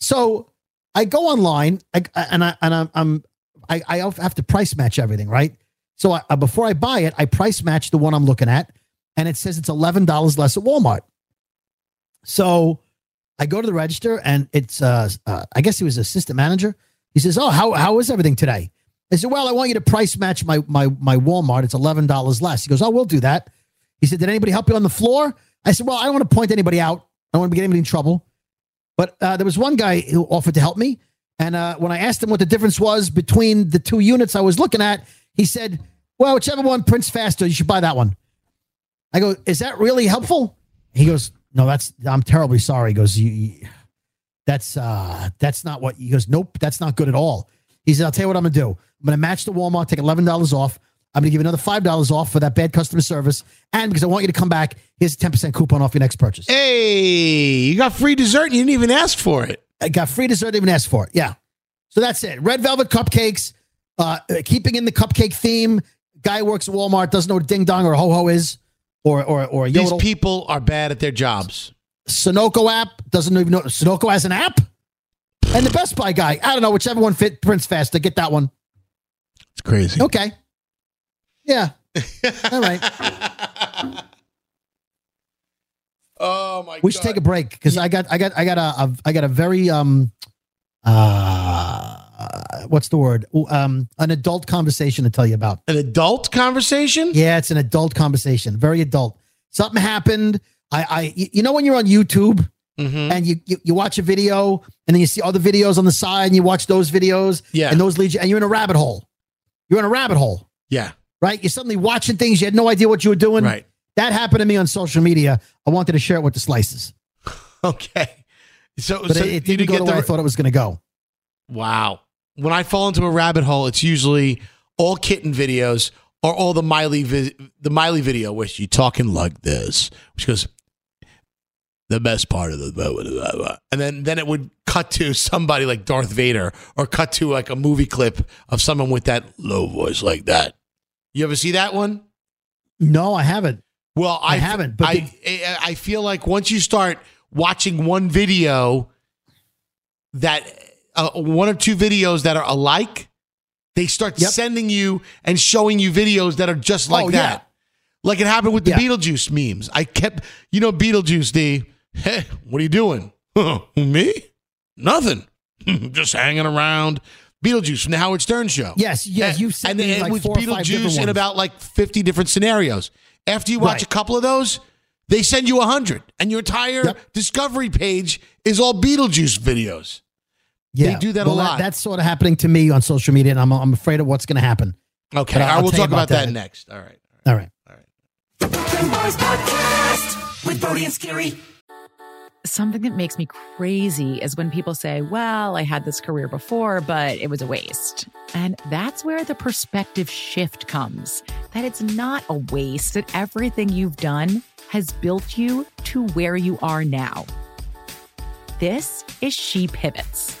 So I go online I, and I and I'm, I'm I, I have to price match everything, right? So I, uh, before I buy it, I price match the one I'm looking at, and it says it's eleven dollars less at Walmart. So I go to the register, and it's uh, uh I guess he was assistant manager. He says, "Oh, how how is everything today?" I said, "Well, I want you to price match my my my Walmart. It's eleven dollars less." He goes, "Oh, we'll do that." He said, "Did anybody help you on the floor?" I said, "Well, I don't want to point anybody out. I don't want to get anybody in trouble." But uh, there was one guy who offered to help me. And uh, when I asked him what the difference was between the two units I was looking at, he said, Well, whichever one prints faster, you should buy that one. I go, Is that really helpful? He goes, No, that's, I'm terribly sorry. He goes, you, That's, uh, that's not what, he goes, Nope, that's not good at all. He said, I'll tell you what I'm going to do. I'm going to match the Walmart, take $11 off. I'm going to give you another $5 off for that bad customer service. And because I want you to come back, here's a 10% coupon off your next purchase. Hey, you got free dessert and you didn't even ask for it. I got free dessert, didn't even ask for it. Yeah. So that's it. Red velvet cupcakes, uh, keeping in the cupcake theme. Guy works at Walmart, doesn't know what ding dong or ho ho is or, or, or yodel. These people are bad at their jobs. Sunoco app doesn't even know Sunoco has an app. And the Best Buy guy, I don't know, whichever one fit prints faster, get that one. It's crazy. Okay. Yeah. All right. oh my! God. We should take a break because I got I got I got a, a I got a very um uh what's the word um an adult conversation to tell you about. An adult conversation? Yeah, it's an adult conversation. Very adult. Something happened. I I you know when you're on YouTube. Mm-hmm. And you, you you watch a video, and then you see other videos on the side, and you watch those videos, yeah, and those lead you, and you're in a rabbit hole. You're in a rabbit hole. Yeah right? You're suddenly watching things you had no idea what you were doing. Right. That happened to me on social media. I wanted to share it with the slices. Okay. So, but so it, it didn't go the way I thought it was going to go. Wow. When I fall into a rabbit hole, it's usually all kitten videos or all the Miley vi- the Miley video where she talking like this, which goes the best part of the blah blah blah and then then it would cut to somebody like Darth Vader or cut to like a movie clip of someone with that low voice like that. You ever see that one? No, I haven't. Well, I, I haven't. But I, the- I feel like once you start watching one video that uh, one or two videos that are alike, they start yep. sending you and showing you videos that are just like oh, that. Yeah. Like it happened with the yeah. Beetlejuice memes. I kept, you know, Beetlejuice, the, hey, what are you doing? Me? Nothing. just hanging around. Beetlejuice from the Howard Stern show. Yes, yes, you've seen and it like was Beetlejuice in about like fifty different scenarios. After you watch right. a couple of those, they send you a hundred, and your entire yep. discovery page is all Beetlejuice videos. Yeah, they do that well, a lot. That, that's sort of happening to me on social media, and I'm I'm afraid of what's going to happen. Okay, right, we'll talk about, about that. that. next. All right, all right, all right. All right. Podcast with Brody and Skeery something that makes me crazy is when people say, Well, I had this career before, but it was a waste. And that's where the perspective shift comes that it's not a waste, that everything you've done has built you to where you are now. This is She Pivots,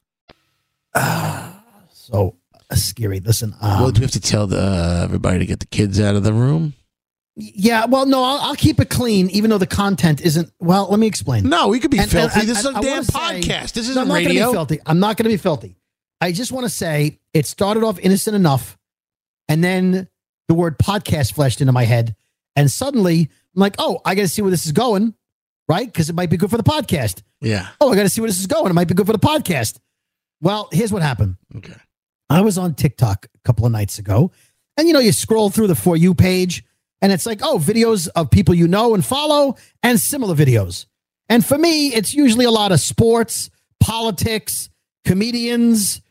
So uh, Skeery. Listen, um, well, do we have to tell the, uh, everybody to get the kids out of the room? yeah. Well, no, I'll, I'll keep it clean, even though the content isn't. Well, let me explain. No, we could be And- and- filthy. and- this is and a I damn wanna say- podcast. This isn't I'm not gonna radio. be filthy. I'm not going to be filthy. I just want to say it started off innocent enough, and then the word podcast flashed into my head, and suddenly I'm like, oh, I got to see where this is going, right? Because it might be good for the podcast. Yeah. Oh, I got to see where this is going. It might be good for the podcast. Well, here's what happened. Okay. I was on TikTok a couple of nights ago, and you know, you scroll through the For You page, and it's like, oh, videos of people you know and follow, and similar videos. And for me, it's usually a lot of sports, politics, comedians,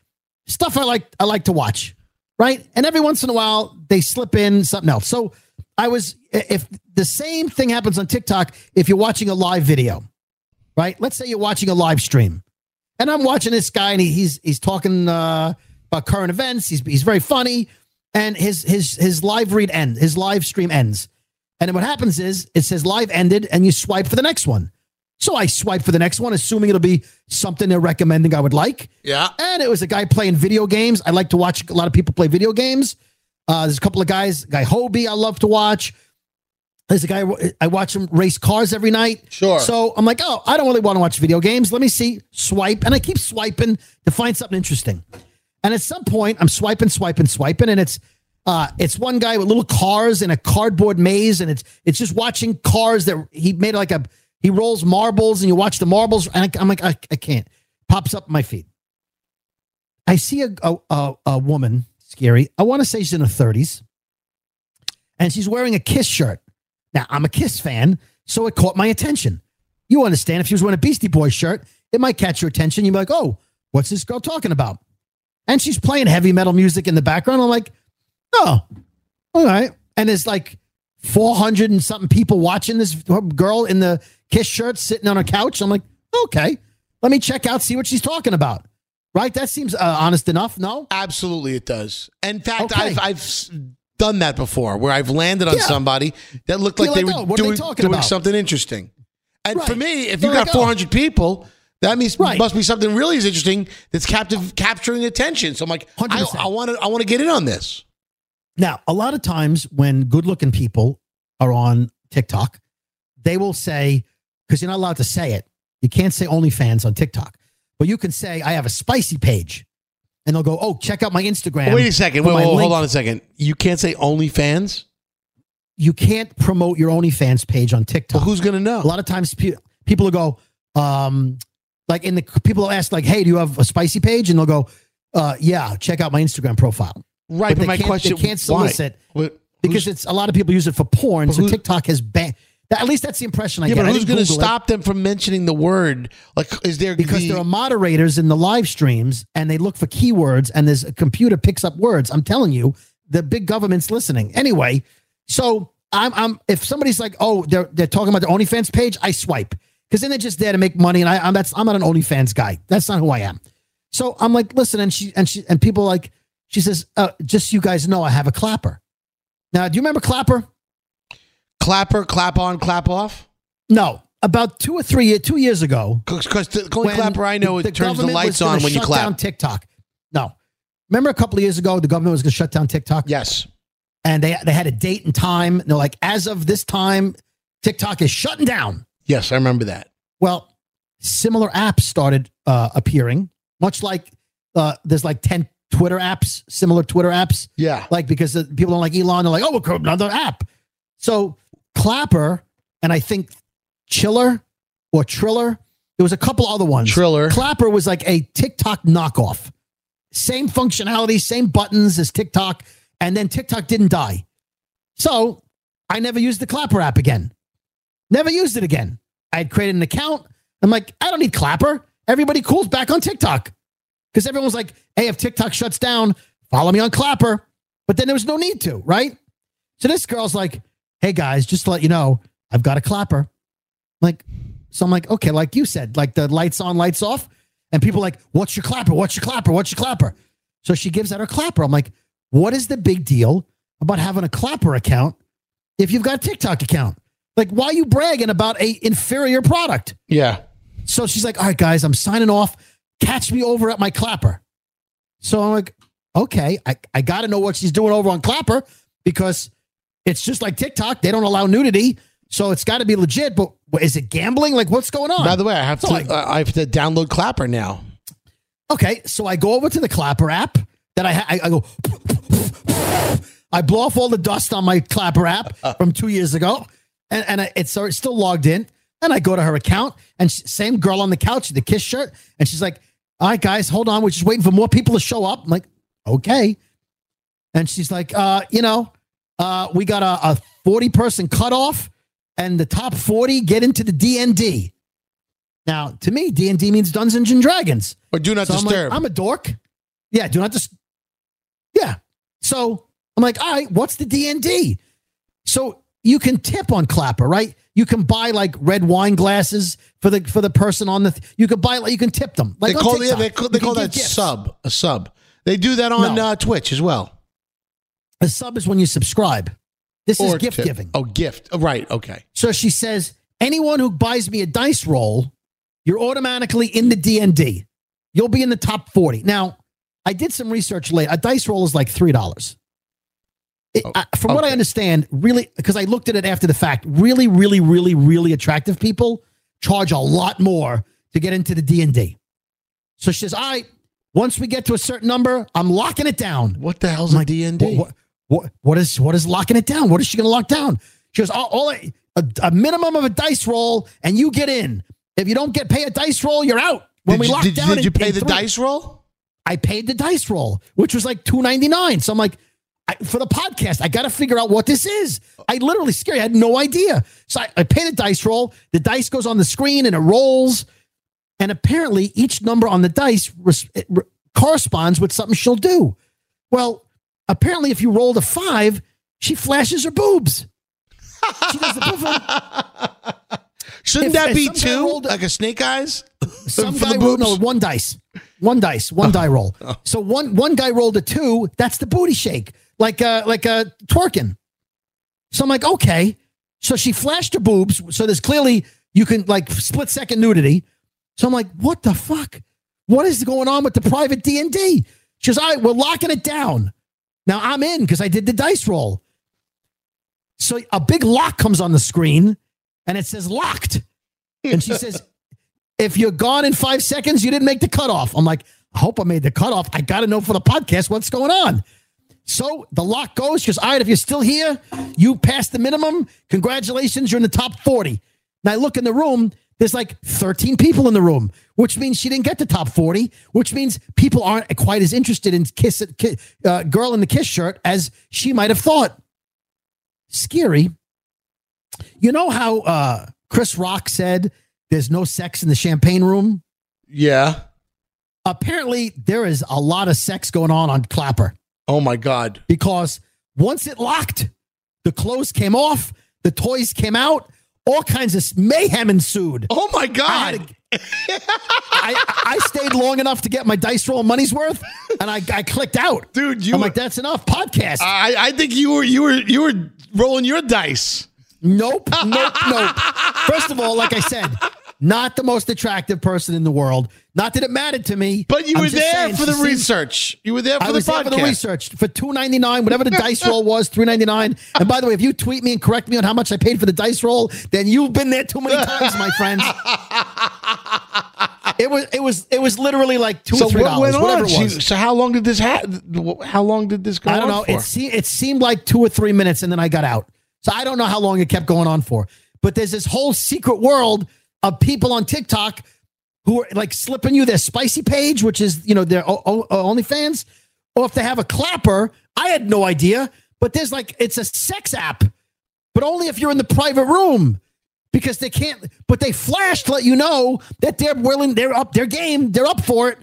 stuff I like. I like to watch, right? And every once in a while, they slip in something else. So I was, if the same thing happens on TikTok, if you're watching a live video, right? Let's say you're watching a live stream, and I'm watching this guy, and he, he's he's talking uh, about current events. He's he's very funny, and his his his live read end, his live stream ends, and then what happens is it says live ended, and you swipe for the next one. So I swipe for the next one, assuming it'll be something they're recommending I would like. Yeah. And it was a guy playing video games. I like to watch a lot of people play video games. Uh, there's a couple of guys, guy Hobie, I love to watch. There's a guy I watch him race cars every night. Sure. So I'm like, oh, I don't really want to watch video games. Let me see, swipe, and I keep swiping to find something interesting. And at some point, I'm swiping, swiping, swiping, and it's uh, it's one guy with little cars in a cardboard maze, and it's it's just watching cars that he made like a he rolls marbles, and you watch the marbles, and I, I'm like, I, I can't. Pops up my feed. I see a a, a, a woman, Skeery. I want to say she's in her 30s, and she's wearing a Kiss shirt. Now I'm a Kiss fan, so it caught my attention. You understand? If she was wearing a Beastie Boys shirt, it might catch your attention. You'd be like, "Oh, what's this girl talking about?" And she's playing heavy metal music in the background. I'm like, "Oh, all right." And there's like 400 and something people watching this girl in the Kiss shirt sitting on a couch. I'm like, "Okay, let me check out, see what she's talking about." Right? That seems uh, honest enough. No, Absolutely, it does. In fact, Okay. I've I've done that before, where I've landed on Yeah. somebody that looked You're like they were "Oh, are they doing, about?" something interesting. And for me, if you got like, "Oh." 400 people, that means Right. must be something really is interesting that's captive capturing attention. So I'm like, I 100%. want to I want to get in on this. Now, a lot of times when good looking people are on TikTok, they will say, because you're not allowed to say it, you can't say OnlyFans on TikTok, but you can say, I have a spicy page. And they'll go, Oh, check out my Instagram. Wait a second. Wait, wait, hold on a second. You can't say OnlyFans. You can't promote your OnlyFans page on TikTok. Well, who's gonna know? A lot of times pe- people will go, um, like in the people will ask, like, Hey, do you have a spicy page? And they'll go, uh, Yeah, check out my Instagram profile. Right, but, they my question: they can't solicit What- because it's a lot of people use it for porn. So TikTok has banned. At least that's the impression I yeah, get. but who's going to stop them from mentioning the word? Like, is there Because the, there are moderators in the live streams, and they look for keywords, and this computer picks up words. I'm telling you, the big government's listening. Anyway, so I'm, I'm if somebody's like, oh, they're they're talking about the OnlyFans page, I swipe because then they're just there to make money, and I, I'm that's I'm not an OnlyFans guy. That's not who I am. So I'm like, listen, and she and she and people like, she says, uh, just so you guys know, I have a clapper. Now, do you remember clapper? Clapper, clap on, clap off? No, about two or three two years ago. Because the only clapper I know, the it turns the lights on when you shut clap. Down TikTok. No, remember a couple of years ago, the government was going to shut down TikTok. Yes, and they they had a date and time. And they're like, as of this time, TikTok is shutting down. Yes, I remember that. Well, similar apps started uh, appearing, much like uh, there's like ten Twitter apps, similar Twitter apps. Yeah. like because the people don't like Elon, they're like, oh, we'll create another app. So Clapper and I think Chiller or Triller. There was a couple other ones. Triller. Clapper was like a TikTok knockoff. Same functionality, same buttons as TikTok, and then TikTok didn't die. So I never used the Clapper app again. Never used it again. I had created an account. I'm like, I don't need Clapper. Everybody cool's back on TikTok. Because everyone was like, hey, if TikTok shuts down, follow me on Clapper. But then there was no need to, right? So this girl's like, hey guys, just to let you know, I've got a Clapper. Like, so I'm like, okay, like you said, like the lights on, lights off. And people are like, what's your clapper? What's your clapper? What's your clapper? So she gives out her clapper. I'm like, what is the big deal about having a clapper account if you've got a TikTok account? Like, why are you bragging about a inferior product? Yeah. So she's like, all right, guys, I'm signing off. Catch me over at my clapper. So I'm like, okay, I, I got to know what she's doing over on Clapper because it's just like TikTok. They don't allow nudity. So it's got to be legit. But is it gambling? Like, what's going on? By the way, I have So to I- uh, I have to download Clapper now. Okay, so I go over to the Clapper app that I ha- I, I go. I blow off all the dust on my Clapper app from two years ago, and and I, it's it's still logged in. And I go to her account, and sh- same girl on the couch, the kiss shirt, and she's like, "All right, guys, hold on, we're just waiting for more people to show up." I'm like, "Okay," and she's like, uh, "You know, uh, we got a, a forty person cutoff, and the top forty get into the DND." Now, to me, D&D means Dungeons and Dragons. Or do not So I'm like, disturb. I'm a dork. Yeah, do not disturb. Yeah. So I'm like, all right, what's the D&D? So you can tip on Clapper, right? You can buy like red wine glasses for the for the person on the. you can buy like you can tip them. Like they call, yeah, they call, they call that gifts. sub a sub. They do that on No. uh, Twitch as well. A sub is when you subscribe. This is Or gift tip. giving. Oh, gift. Oh, right. Okay. So she says, anyone who buys me a dice roll, you're automatically in the DND. You'll be in the top 40. Now, I did some research late. A dice roll is like $3. It- oh, I- from what I understand, really, because I looked at it after the fact, really, really, really, really attractive people charge a lot more to get into the D&D. So she says, all right, once we get to a certain number, I'm locking it down. What the hell's a D&D? What, what, what is what is locking it down? What is she going to lock down? She goes, all, all a, a minimum of a dice roll, and you get in. If you don't get pay a dice roll, you're out. When Did we you- lock did- down, did you pay the three- dice roll? I paid the dice roll, which was like two ninety nine. So I'm like, I, for the podcast, I got to figure out what this is. I literally Skeery. I had no idea. So I, I pay the dice roll. The dice goes on the screen and it rolls. And apparently, each number on the dice res- corresponds with something she'll do. Well, apparently, if you rolled a five, she flashes her boobs. She does the. Shouldn't If- that be two? a- like a snake eyes? Some guy rolled no? Oh. one dice, one dice, one die roll. So one one guy rolled a two. That's the booty shake, like uh like uh twerking. So I'm like, okay. So she flashed her boobs. So there's clearly you can like split second nudity. So I'm like, what the fuck? What is going on with the private D and D? She goes, all right, we're locking it down. Now I'm in because I did the dice roll. So a big lock comes on the screen, and it says locked. And she says, if you're gone in five seconds, you didn't make the cutoff. I'm like, I hope I made the cutoff. I got to know for the podcast what's going on. So the lock goes. She goes, all right, if you're still here, you passed the minimum. Congratulations, you're in the top 40. Now I look in the room, there's like 13 people in the room, which means she didn't get the top 40, which means people aren't quite as interested in kiss, ki- uh, girl in the kiss shirt as she might have thought. Skeery. You know how uh, Chris Rock said there's no sex in the champagne room? Yeah. Apparently, there is a lot of sex going on on Clapper Oh my God. because once it locked, the clothes came off, the toys came out, all kinds of mayhem ensued. Oh my God. had to- I, I stayed long enough to get my dice roll money's worth, and I, I clicked out. Dude, you I'm were- like, that's enough. Podcast. I, I think you were you were you were rolling your dice. Nope, nope, nope. First of all, like I said, not the most attractive person in the world. Not that it mattered to me. But you I'm were there saying, for the seemed- research. You were there for I the was there for the research for two ninety nine, whatever the dice roll was, three ninety nine. And by the way, if you tweet me and correct me on how much I paid for the dice roll, then you've been there too many times, my friends. It was it was it was literally like two so or three dollars, whatever it was. So how long did this ha- How long did this go I don't on know. for? It, se- it seemed like two or three minutes, and then I got out. So I don't know how long it kept going on for. But there's this whole secret world of people on TikTok who are like slipping you their spicy page, which is you know their o- o- uh, OnlyFans, or if they have a clapper. I had no idea, but there's like it's a sex app, but only if you're in the private room because they can't. But they flash to let you know that they're willing, they're up, their game, they're up for it,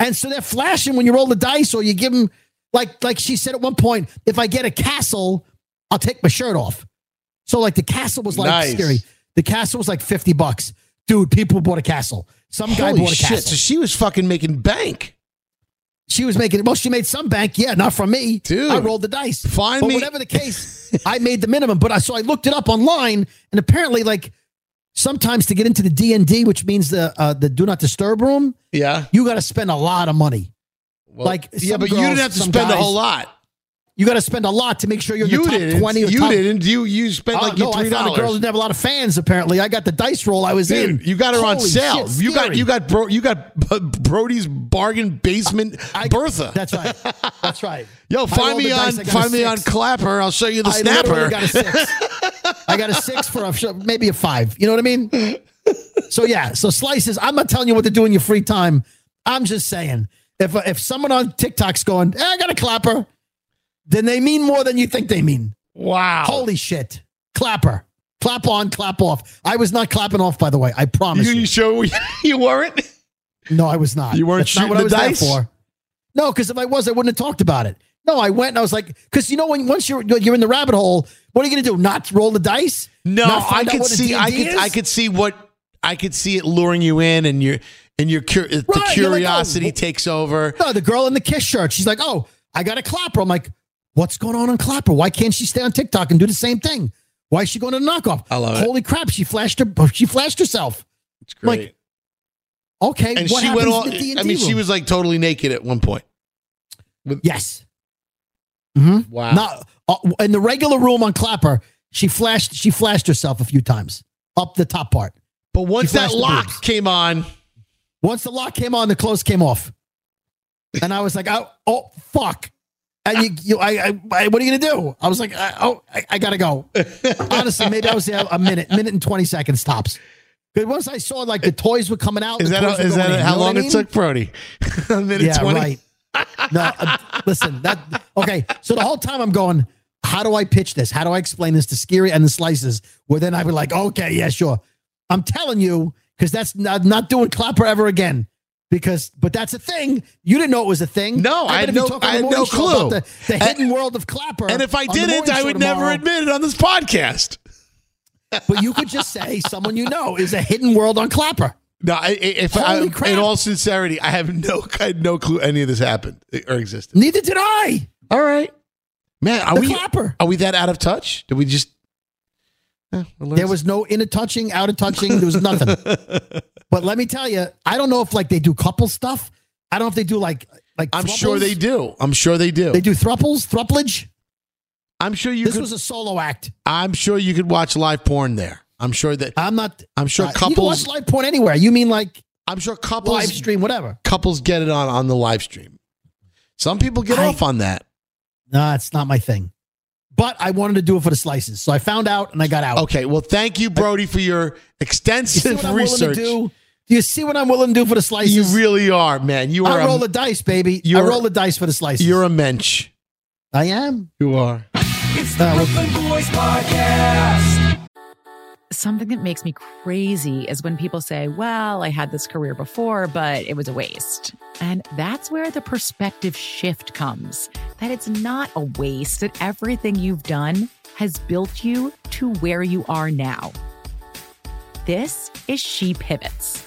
and so they're flashing when you roll the dice or you give them like like she said at one point. If I get a castle, I'll take my shirt off. So like the castle was like Nice. Skeery. The castle was like fifty bucks. Dude, people bought a castle. Some guy Holy bought a shit! castle. So she was fucking making bank. She was making well, she made some bank, yeah, not from me. Dude, I rolled the dice. find but me- whatever the case, I made the minimum. But I so I looked it up online, and apparently, like sometimes to get into the D and D, which means the uh, the do not disturb room, Yeah. you got to spend a lot of money. Well, like yeah, but you didn't have to spend a whole lot. You got to spend a lot to make sure you're in You the top didn't. twenty. You top, didn't. You you spent Oh, like no, your I three found a girl that dollars. didn't have a lot of fans. Apparently, I got the dice roll I was in. You got her on sale. shit, you got you got bro, you got Brody's bargain basement Bertha. That's right. That's right. Yo, find me on dice, I got a find me on. Clapper. I'll show you the I snapper. got a six. I got a six for a maybe a five. You know what I mean? So yeah. So slices. I'm not telling you what to do in your free time. I'm just saying if if someone on TikTok's going, eh, I got a clapper, then they mean more than you think they mean. Wow. Holy shit. Clapper. Clap on, clap off. I was not clapping off, by the way. I promise You, you. you sure you weren't? No, I was not. You weren't That's not shooting what I the was dice? there for. No, because if I was, I wouldn't have talked about it. No, I went and I was like, because you know when once you're you're in the rabbit hole, what are you going to do? Not roll the dice? No, I could see. I could. is? I could see what. I could see it luring you in, and your and your cur- the Right, you're like, oh, curiosity takes over. No, the girl in the kiss shirt. She's like, oh, I got a clapper. I'm like, what's going on on clapper? Why can't she stay on TikTok and do the same thing? Why is she going to the knockoff? I love it. Holy crap! She flashed her. She flashed herself. It's great. Like, Okay, and she went all. I mean, she was like totally naked at one point. Yes. Mm-hmm. Wow. Not uh, in the regular room on Clapper. She flashed. She flashed herself a few times up the top part. But once that lock came on, Once the lock came on, the clothes came off, and I was like, "Oh, oh fuck!" And you, you I, I, I, what are you gonna do? I was like, I, "Oh, I, I gotta go." Honestly, maybe I was there a minute, minute and twenty seconds tops. Because once I saw like the toys were coming out, is that were is that in, how you know what long it mean? took, Brody? a minute yeah, twenty. right. No, uh, listen, that okay. So the whole time I'm going, how do I pitch this? How do I explain this to Skeery and the Slices? Where then I would be like, okay, yeah, sure. I'm telling you, because that's not, not doing Clapper ever again. Because, but that's a thing. You didn't know it was a thing. No, I had no- I had no clue. about The, the And- hidden world of Clapper. And if I didn't, I would never admit it on this podcast. But you could just say someone you know is a hidden world on Clapper. No, I, I- if I, crap. in all sincerity, I have no, I had no clue any of this happened or existed. Neither did I. All right, man. Are The we Clapper. are we that out of touch? Did we just? Eh, There was no in a touching, out of touching. There was nothing. but let me tell you, I don't know if like they do couple stuff. I don't know if they do like like. I'm sure they do. I'm sure they do. They do throuples, thruplage. I'm sure you This could. was a solo act. I'm sure you could watch live porn there. I'm sure that. I'm not. I'm sure uh, You can couples. watch live porn anywhere. You mean like I'm sure couples. live stream, whatever? Couples get it on on the live stream. Some people get I- off on that. No, it's not my thing. But I wanted to do it for the slices, so I found out and I got out. Okay. Well, thank you, Brody, for your You extensive what I'm willing to research. Do? Do you see what I'm willing to do for the slices? You really are, man. You are. I roll a, the dice, baby. I you're- roll the dice for the slices. you're a mensch. I am. You are. It's the Uh, Brooklyn Boys Podcast. Something that makes me crazy is when people say, Well, I had this career before, but it was a waste. And that's where the perspective shift comes that it's not a waste, that everything you've done has built you to where you are now. This is She Pivots,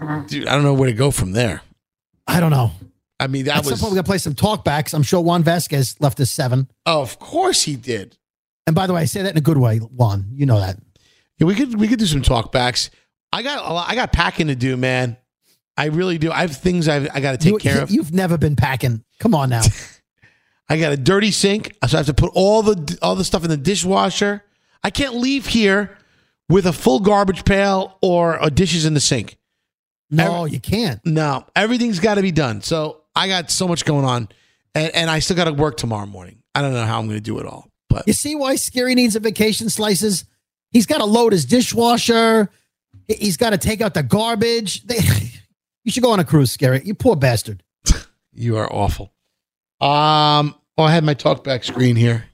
Uh-huh. Dude, I don't know where to go from there. I don't know. I mean, that At some was. point, we're gonna play some talkbacks. I'm sure Juan Vasquez left us seven. Oh, of course he did. And by the way, I say that in a good way, Juan. You know that. Yeah, we could we could do some talkbacks. I got a lot, I got packing to do, man. I really do. I have things I've, I got to take You, care of. You've never been packing. Come on now. I got a dirty sink, so I have to put all the all the stuff in the dishwasher. I can't leave here with a full garbage pail or a dishes in the sink. No, you can't. No, everything's got to be done. So I got so much going on, and, and I still got to work tomorrow morning. I don't know how I'm going to do it all, but You see why Skeery needs a vacation slices? He's got to load his dishwasher. He- He's got to take out the garbage. They, you should go on a cruise, Skeery. You poor bastard. you are awful. Um, oh, I had my talkback screen here.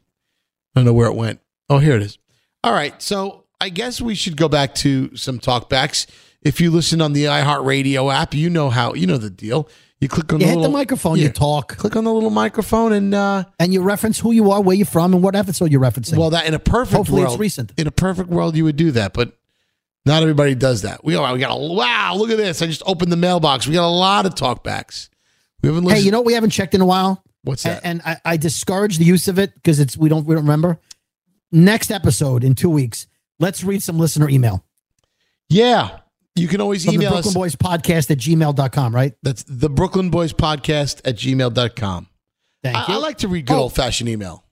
I don't know where it went. Oh, here it is. All right, so I guess we should go back to some talkbacks. If you listen on the iHeartRadio app, you know how you know the deal. You click on You the hit little the microphone, you talk. Click on the little microphone, and uh, And you reference who you are, where you're from, and what episode you're referencing. well, that in a perfect Hopefully world, it's recent. in a perfect world, you would do that, but not everybody does that. We we got a wow. Look at this! I just opened the mailbox. We got a lot of talkbacks. We haven't Listened. Hey, you know what we haven't checked in a while? What's that? And, I, I discourage the use of it because it's we don't we don't remember. Next episode in two weeks, let's read some listener email. yeah, you can always From the Brooklyn us. Boys Podcast at gmail.com, right? That's the Brooklyn Boys Podcast at gmail.com. Thank I, you. I like to read good Oh. old fashioned email.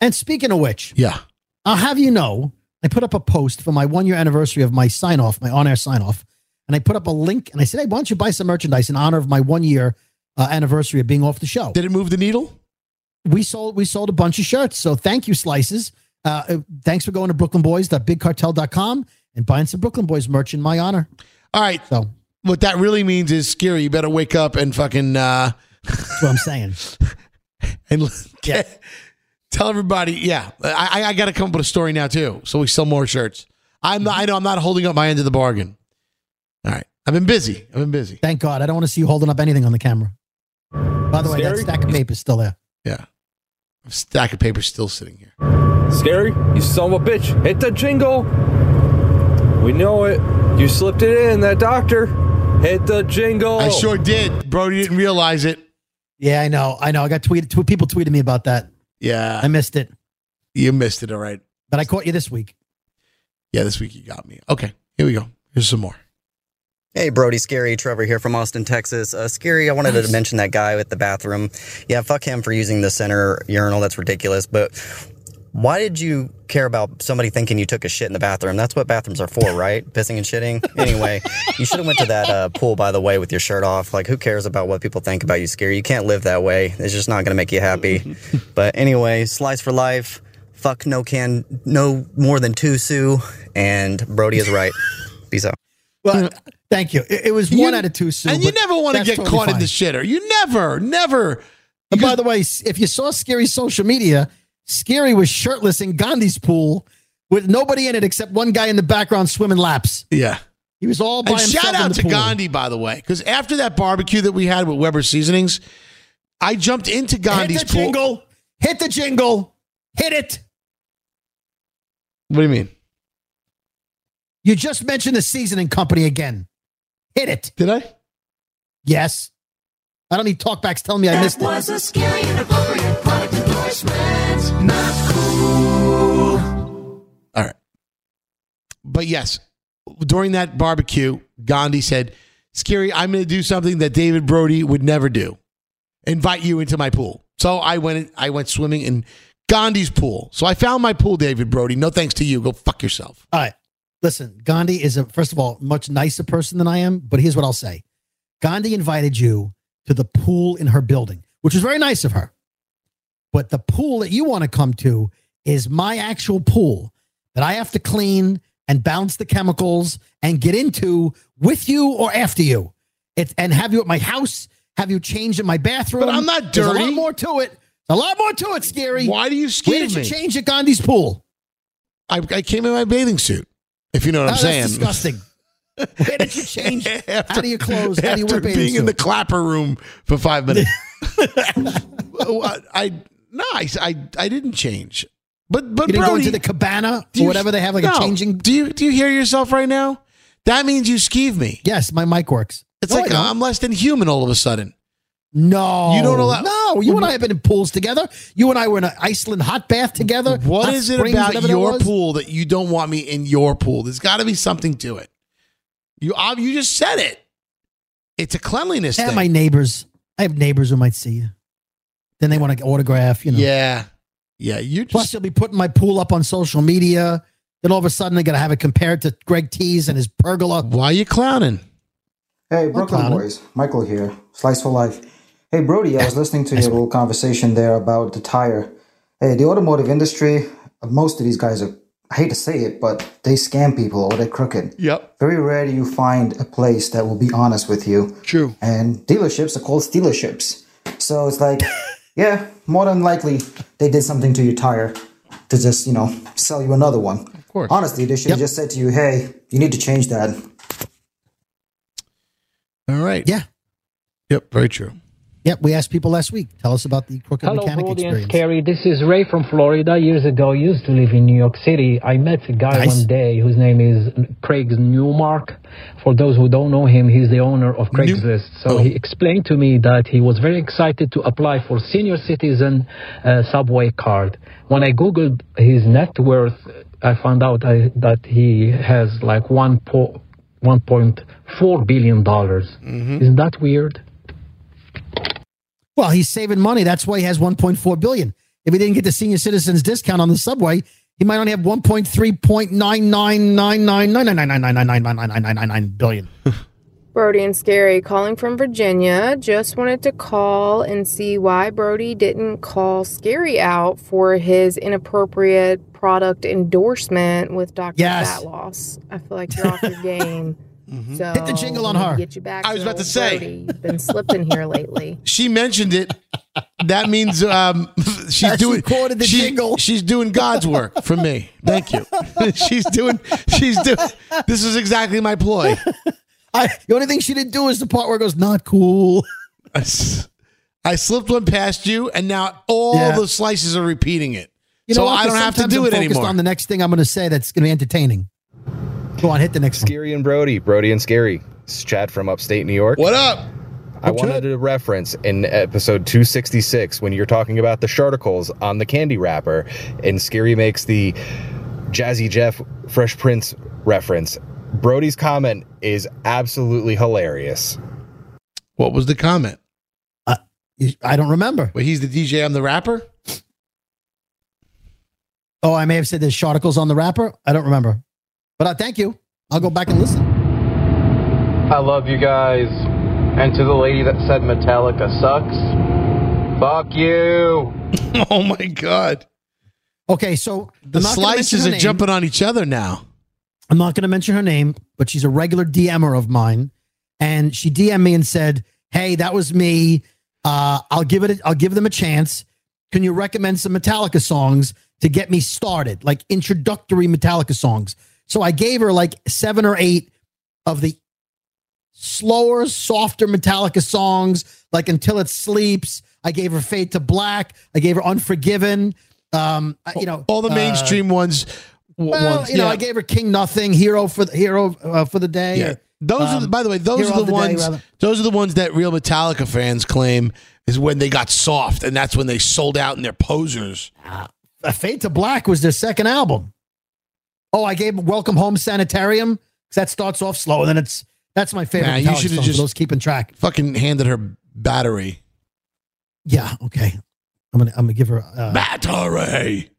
And speaking of which, Yeah. I'll have you know, I put up a post for my one year anniversary of my sign off, my on air sign off. And I put up a link and I said, hey, why don't you buy some merchandise in honor of my one year uh, anniversary of being off the show? Did it move the needle? we sold we sold a bunch of shirts. So thank you, Slices. Uh, uh, thanks for going to brooklynboys.bigcartel.com and buying some Brooklyn Boys merch in my honor. All right. So What that really means is Skeery. You better wake up and fucking uh that's what I'm saying. and Yeah. tell everybody. Yeah, I, I- I got to come up with a story now too, so we sell more shirts. I'm not. I know I'm not holding up my end of the bargain. All right, I've been busy. I've been busy. Thank God. I don't want to see you holding up anything on the camera. By the way, that stack of paper is still there. Yeah, a stack of paper still sitting here. Skeery, you son of a bitch. Hit the jingle. We know it. You slipped it in, that doctor. Hit the jingle. I sure did. Brody didn't realize it. Yeah, I know. I know. I got tweeted. Tw- people tweeted me about that. Yeah, I missed it, you missed it. All right. but I caught you this week. Yeah, this week you got me. Okay, here we go. Here's some more. Hey, Brody, Skeery, Trevor here from Austin, Texas. Uh, Skeery, I wanted to mention that guy with the bathroom. Yeah, fuck him for using the center urinal. That's ridiculous. But why did you care about somebody thinking you took a shit in the bathroom? That's what bathrooms are for, right? Pissing and shitting. Anyway, you should have went to that uh, pool, by the way, with your shirt off. Like, who cares about what people think about you, Skeery? You can't live that way. It's just not going to make you happy. but anyway, slice for life. Fuck no can, no more than two sue. And Brody is right. Peace out. Well, thank you. It, it was You- one out of two. Sue, and you never want to get totally caught in the shitter. You never, never. And by the way, if you saw Skeery's social media, Skeery was shirtless in Gandhi's pool with nobody in it except one guy in the background swimming laps. Yeah. He was all by And himself shout in out the to pool. Gandhi, by the way, because after that barbecue that we had with Weber Seasonings, I jumped into Gandhi's pool. Hit the pool. jingle. Hit the jingle. Hit it. What do you mean? You just mentioned the seasoning company again. Hit it. Did I? Yes. I don't need talkbacks telling me I missed it. Was a scary and appropriate product endorsement. Not cool. All right. But yes, during that barbecue, Gandhi said, Skeery, I'm going to do something that David Brody would never do invite you into my pool. So I went, I went swimming in Gandhi's pool. So I found my pool, David Brody. No thanks to you. Go fuck yourself. All right. Listen, Gandhi is a first of all much nicer person than I am, but here's what I'll say. Gandhi invited you to the pool in her building, which was very nice of her. But the pool that you want to come to is my actual pool that I have to clean and bounce the chemicals and get into with you or after you. It's and have you at my house, have you changed in my bathroom. But I'm not dirty. There's a lot more to it. A lot more to it, Skeery. Why do you scare Where did you change at Gandhi's pool? I, I came in my bathing suit. If you know what Oh, I'm that's saying. disgusting. Where did you change? How do you close? How do you After wear bathing being in the clapper room for five minutes. I no, I, I I didn't change. But but You didn't go into the cabana or you- whatever they have, like a changing. Do you do you hear yourself right now? That means you skeeve me. Yes, my mic works. It's No, like. I'm less than human all of a sudden. No, You don't allow- No, you and I have been in pools together. You and I were in an Iceland hot bath together. What is it springs, about your pool that you don't want me in your pool? There's got to be something to it. You you just said it. It's a cleanliness And thing. my neighbors. I have neighbors who might see you. Then they want to autograph. You know. Yeah, yeah. You just Plus, you'll be putting my pool up on social media. Then all of a sudden, they're gonna have it compared to Greg T's and his pergola. why are you clowning? Hey, Brooklyn clowning. boys. Michael here. Slice for life. Hey, Brody, I was listening to your little conversation there about the tire. Hey, the automotive industry, most of these guys are, I hate to say it, but they scam people or they're crooked. Yep. Very rare do you find a place that will be honest with you. True. And dealerships are called stealerships. So it's like, yeah, more than likely they did something to your tire to just, you know, sell you another one. Of course. Honestly, they should have just said to you, hey, you need to change that. All right. Yeah. Yep. Very true. Yep. We asked people last week. Tell us about the crooked Hello, mechanic and experience. Skeery. This is Ray from Florida. Years ago, I used to live in New York City. I met a guy Nice. one day whose name is Craig Newmark. For those who don't know him, he's the owner of Craigslist. So Oh. he explained to me that he was very excited to apply for senior citizen uh, subway card. When I googled his net worth, I found out I, that he has like one po- 1.4 billion dollars. Mm-hmm. Isn't that weird? Well, he's saving money. That's why he has 1.4 billion. If he didn't get the senior citizens discount on the subway, he might only have 1.3.9999999999999 billion. Brody and Skeery calling from Virginia. Just wanted to call and see why Brody didn't call Skeery out for his inappropriate product endorsement with Dr. Fat Loss. I feel like you're off your game. So Hit the jingle on we need her. Get you back. I was about to say. Brody. You've been slipping here lately. She mentioned it. That means um, she's She doing. quoted the she- jingle. She's doing God's work for me. Thank you. she's doing. She's doing. This is exactly my ploy. I, the only thing she didn't do is the part where it goes, not cool. I slipped one past you, and now all Yeah. the slices are repeating it. You know so what? I don't have to Sometimes do I'm it focused anymore. on the next thing I'm going to say that's going to be entertaining. Go on, hit the next one. Skeery and Brody, Brody and Skeery. It's Chad from upstate New York. What up? I wanted to reference in episode 266 when you're talking about the sharticles on the candy wrapper, and Skeery makes the Jazzy Jeff Fresh Prince reference. Brody's comment is absolutely hilarious. What was the comment? Uh, I don't remember. Well, he's the DJ. I'm the rapper. Oh, I may have said there's sharticles on the wrapper. I don't remember. But uh, thank you. I'll go back and listen. I love you guys. And to the lady that said Metallica sucks, fuck you. oh my god. Okay, so The I'm not gonna mention slices are name. jumping on each other now. I'm not going to mention her name, but she's a regular DMer of mine, and she DM'd me and said, "Hey, that was me. Uh, I'll give it. A, I'll give them a chance. Can you recommend some Metallica songs to get me started, like introductory Metallica songs?" So I gave her like seven or eight of the slower, softer Metallica songs, like Until It Sleeps. I gave her Fade to Black. I gave her Unforgiven. Um, you know, All the uh, mainstream ones. well, ones. you know, yeah. I gave her King Nothing, Hero for the Hero uh, for the Day. Yeah. Those are, the, um, by the way, those Hero are of the, ones. rather. those are the ones that real Metallica fans claim is when they got soft, and that's when they sold out and they're posers. Uh, Fade to Black was their second album. Oh, I gave Welcome Home Sanitarium 'cause that starts off slow, and then it's that's my favorite. Nah, you should have just those keeping track. Fucking handed her battery. Yeah, okay. I'm gonna I'm gonna give her uh, battery.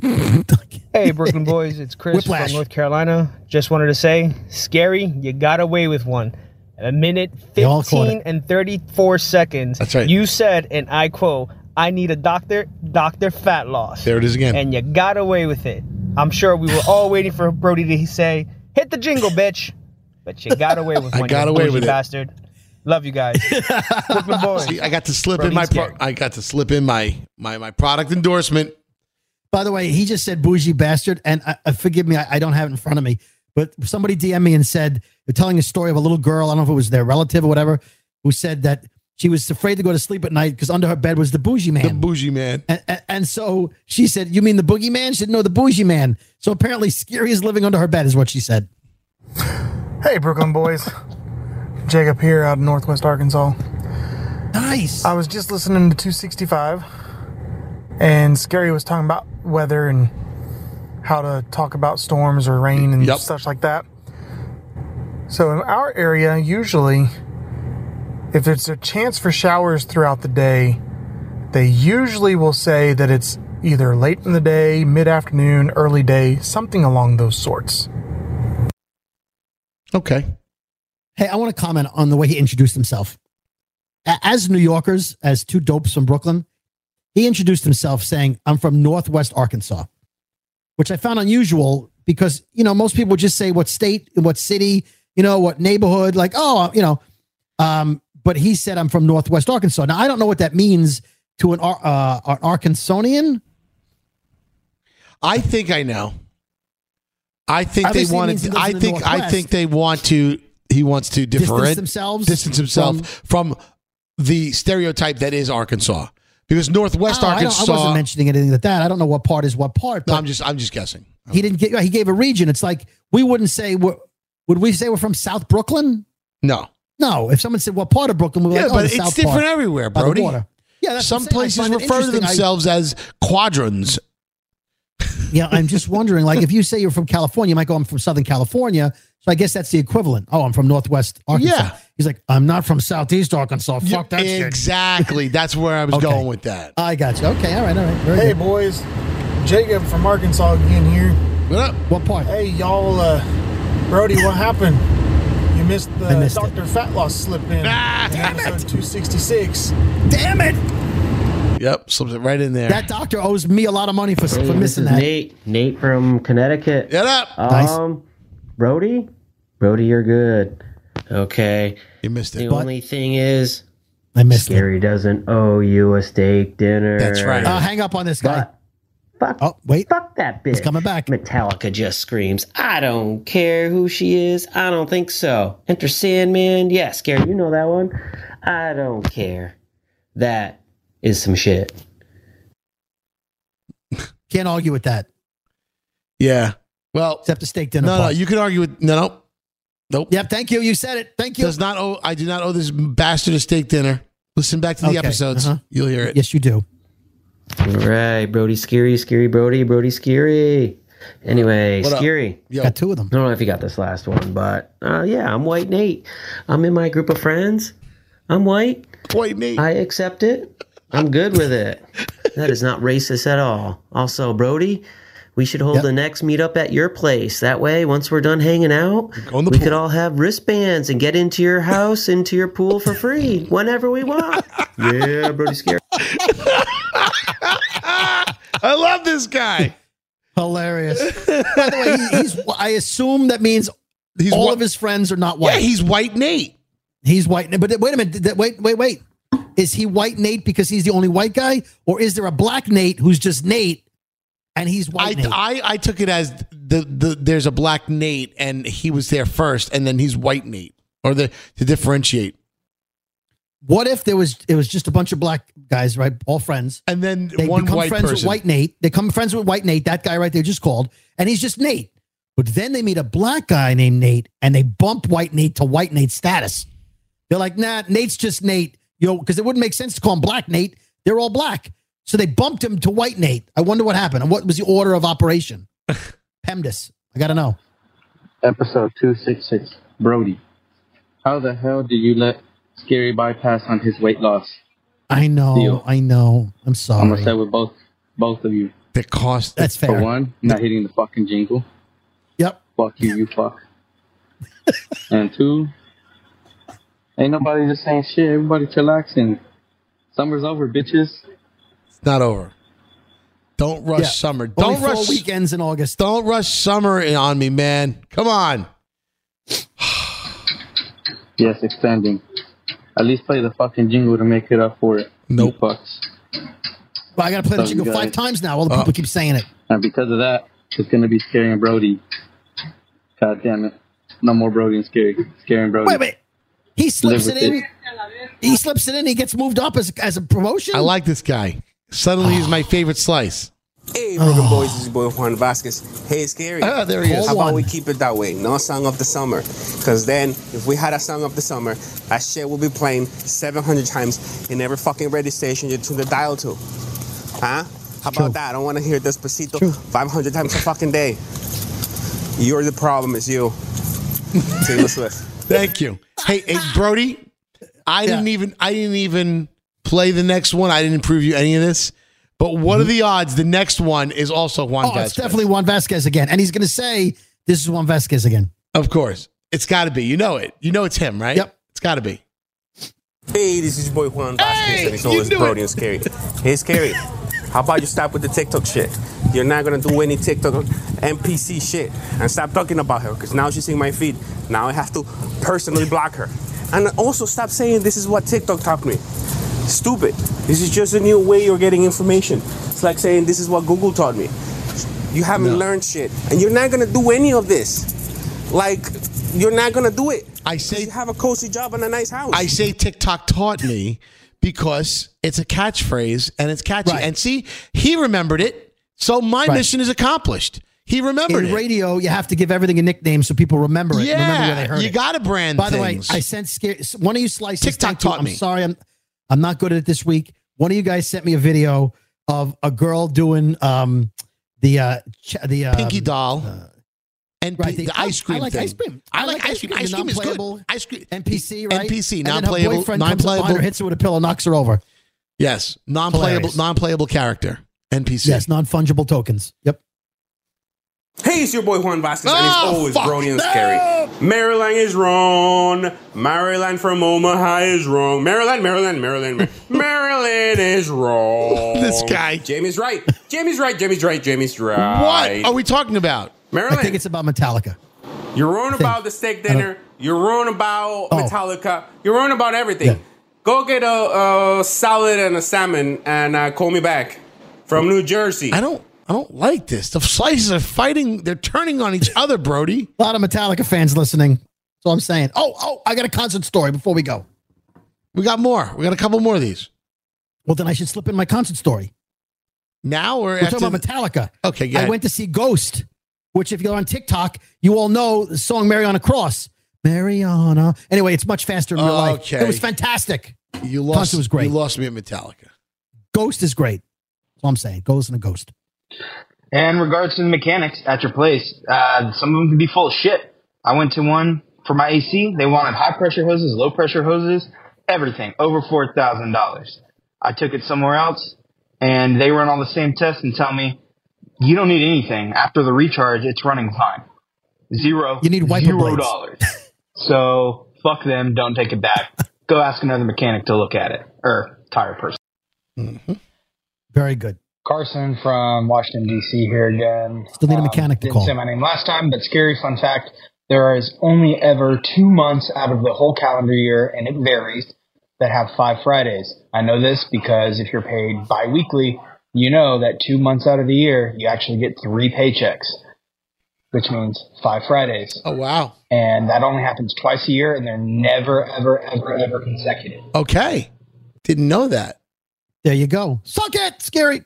Hey, Brooklyn boys, it's Chris Whiplash. from North Carolina. Just wanted to say, Skeery, you got away with one. A minute, They all caught 15 and 34 seconds. That's right. You said, and I quote, I need a doctor, Dr. Fat Loss. There it is again. And you got away with it. I'm sure we were all waiting for Brody to say, hit the jingle, bitch. but you got away with one. I one. got away bougie with it. bastard. Love you guys. Boys. See, I got to slip Brody in my Skeery. pro- I got to slip in my my my product endorsement. By the way, he just said bougie bastard, and I, I forgive me, I, I don't have it in front of me, but somebody DM me and said they're telling a story of a little girl. I don't know if it was their relative or whatever, who said that she was afraid to go to sleep at night because under her bed was the bougie man. The bougie man. And, and, and so she said, "You mean the boogie man?" She said, "No, the bougie man." So apparently, Skeery is living under her bed, is what she said. Hey, Brooklyn boys. Jacob here out of Northwest Arkansas. Nice. I was just listening to 265, and Scary was talking about weather and how to talk about storms or rain and Yep. such like that. So, in our area, usually, if it's a chance for showers throughout the day, they usually will say that it's either late in the day, mid afternoon, early day, something along those sorts. Okay. Hey, I want to comment on the way he introduced himself. As New Yorkers, as two dopes from Brooklyn, he introduced himself saying, I'm from Northwest Arkansas, which I found unusual because, you know, most people would just say what state, what city, you know, what neighborhood, like, oh, you know. Um, but he said, I'm from Northwest Arkansas. Now, I don't know what that means to an, uh, an Arkansanian. I think I know. I think Obviously, they wanted. I the think. I think they want to. He wants to Distance different themselves distance himself from, the stereotype that is Arkansas, because Northwest Oh, I, Arkansas. I wasn't mentioning anything like that. I don't know what part is what part. No, but- I'm just. I'm just guessing. He didn't get. He gave a region. It's like we wouldn't say. We're, would we say we're from South Brooklyn? No. No. If someone said what part of Brooklyn, we're Yeah, like, oh, but the it's South different part everywhere, by the Brody. water. Yeah, that's Some what I'm saying. I places refer to interesting. I- themselves as quadrants. Yeah, I'm just wondering. Like, if you say you're from California, you might go, "I'm from Southern California." So I guess that's the equivalent. Oh, I'm from Northwest Arkansas. Yeah. He's like, I'm not from Southeast Arkansas. Fuck that shit. Exactly. That's where I was Okay. going with that. I got you. Okay, all right, all right. Very Hey, good. boys. Jacob from Arkansas again here. What up? What part? Hey, y'all. Uh, Brody, what happened? You missed the I missed Dr. Fat Loss slip in. Ah, in episode 266. Damn it! Yep, slips it right in there. That doctor owes me a lot of money for, Hey, for this missing is that. Nate. Nate from Connecticut. Get up. Nice. Um, Brody, Brody, you're good. Okay. You missed it. The it. only thing is, I missed it. Skeery doesn't owe you a steak dinner. That's right. Uh, hang up on this guy. Fuck, Oh, wait. fuck that bitch. He's coming back. Metallica just screams, I don't care who she is. I don't think so. Enter Sandman. Yeah, Skeery, you know that one. I don't care. That is some shit. Can't argue with that. Yeah. Well, Except the steak dinner. no, no. You can argue with no, no, nope. Yep. Thank you. You said it. Thank you. Does not owe. I do not owe this bastard a steak dinner. Listen back to the Okay, episodes. uh-huh. You'll hear it. Yes, you do. All right, Brody, Skeery, Skeery, Brody, Brody, Skeery. Anyway, What? Skeery. Yo. Got two of them. I don't know if you got this last one, but uh, yeah, I'm White Nate. I'm in my group of friends. I'm white. White Nate. I accept it. I'm good with it. That is not racist at all. Also, Brody, we should hold Yep. the next meetup at your place. That way, once we're done hanging out, Go in the we pool. could all have wristbands and get into your house, into your pool for free whenever we want. yeah, Brody, Skeery. I love this guy. Hilarious. By the way, he, he's. I assume that means He's all whi- of his friends are not white. Yeah, he's white Nate. He's white. Nate. But wait a minute. Wait, wait, wait. Is he white Nate because he's the only white guy, or is there a black Nate who's just Nate, and he's I, white Nate? I I took it as the the there's a black Nate and he was there first and then he's white Nate or the to differentiate. What if there was it was just a bunch of black guys, right? All friends. And then They one become white friends person. with white Nate. They become friends with white Nate, that guy right there just called, and he's just Nate. But then they meet a black guy named Nate, and they bump white Nate to white Nate status. They're like, nah, Nate's just Nate, you know, because it wouldn't make sense to call him black Nate. They're all black. So they bumped him to white Nate. I wonder what happened and what was the order of operation. PEMDAS. I got to know. Episode 266. Brody. How the hell did you let Skeery bypass on his weight loss? I know. Deal. I know. I'm sorry. I'm gonna say with both both of you. The cost. That's For fair. one, not hitting the fucking jingle. Yep. Fuck you, you fuck. and two, ain't nobody just saying shit. Everybody chillaxing. Summer's over, bitches. It's not over. Don't rush Yeah. summer. Don't four rush weekends in August. Don't rush summer on me, man. Come on. Yes, extending. At least play the fucking jingle to make it up for it. Nope. You fucks. Well, I got to play the So you jingle guys- five times now. All the people uh. keep saying it. And because of that, it's gonna be Skeery and Brody. God damn it. No more Brody and Skeery. Skeery Brody. Wait, wait. He slips it with in. He slips it in. He gets moved up as, as a promotion. I like this guy. Suddenly he's my favorite slice. Hey, Brooklyn Boys, this is your boy Juan Vasquez. Hey, Skeery. Ah, there he is. How Call about we keep it that way? No song of the summer. Because then, if we had a song of the summer, that shit will be playing 700 times in every fucking radio station you tune the dial to. Huh? How about that? I don't want to hear Despacito 500 times a fucking day. You're the problem, it's you. Taylor Swift. Thank you. Hey, hey Brody, I didn't even I didn't even play the next one. I didn't prove you any of this. But what are mm-hmm. the odds the next one is also Juan Oh, it's definitely Juan Vasquez again. And he's going to say, this is Juan Vasquez again. Of course. It's got to be. You know it. You know it's him, right? Yep. It's got to be. Hey, this is your boy Juan Vasquez, and it's always knew Brody and Skeery. Hey, Skeery, how about you stop with the TikTok shit? You're not gonna do any TikTok NPC shit and stop talking about her because now she's in my feed. Now I have to personally block her. And also stop saying this is what TikTok taught me. Stupid. This is just a new way you're getting information. It's like saying this is what Google taught me. You haven't learned shit, and you're not gonna do any of this. Like, you're not gonna do it. I say you have a cozy job and a nice house. I say TikTok taught me because it's a catchphrase and it's catchy. And see, he remembered it. So my Right. mission is accomplished. He remembered In it. radio, you have to give everything a nickname so people remember it. Yeah, remember where they heard you gotta brand By things. the way, I sent scare, one of you slices. TikTok thank you. taught I'm me. sorry, I'm I'm not good at it this week. One of you guys sent me a video of a girl doing um the uh ch- the uh, Pinky doll. And right, the, oh, the- ice cream I like thing. ice cream. I, like ice cream. Ice cream is good. Ice cream. NPC, right? NPC, And then her non-playable, comes up behind non-playable. her, hits her with a pillow, knocks her over. Yes, non-playable, Hilarious. non-playable character. NPC. Yes, non fungible tokens. Yep. Hey, it's your boy Juan Vasquez, and it's Oh, always fuck. Brody and Skeery. Maryland is wrong. Maryland from Omaha is wrong. Maryland, Maryland, Maryland, Mar- Maryland is wrong. This guy. Jamie's right. Jamie's right. Jamie's right. Jamie's right. What are we talking about? Maryland. I think it's about Metallica. You're wrong about the steak dinner. You're wrong about Oh. Metallica. You're wrong about everything. Go get a, a salad and a salmon and uh, call me back from New Jersey. I don't. I don't like this. The slices are fighting. They're turning on each other, Brody. A lot of Metallica fans listening. So I'm saying, oh, oh, I got a concert story before we go. We got more. We got a couple more of these. Well, then I should slip in my concert story. Now or We're after talking about Metallica. Okay, go I went to see Ghost, which if you're on TikTok, you all know the song Mary on a Cross. Mariana. Anyway, it's much faster in real life. It was fantastic. You lost. Concert was great. You lost me at Metallica. Ghost is great. That's all I'm saying. Ghost and a ghost. And regards to the mechanics at your place, uh, some of them can be full of shit. I went to one for my AC. They wanted high pressure hoses, low pressure hoses, everything over four thousand dollars. I took it somewhere else, and they run all the same tests and tell me you don't need anything after the recharge. It's running fine. Zero. You need wiper zero dollars. so fuck them. Don't take it back. Go ask another mechanic to look at it or tire person. Mm-hmm. Very good. Carson from Washington D.C. here again. Still need a Um, mechanic to didn't call. say my name last time, but Skeery fun fact: there is only ever two months out of the whole calendar year, and it varies, that have five Fridays. I know this because if you're paid biweekly, you know that two months out of the year you actually get three paychecks, which means five Fridays. Oh wow! And that only happens twice a year, and they're never, ever, ever, ever consecutive. Okay, didn't know that. There you go. Suck it, Skeery.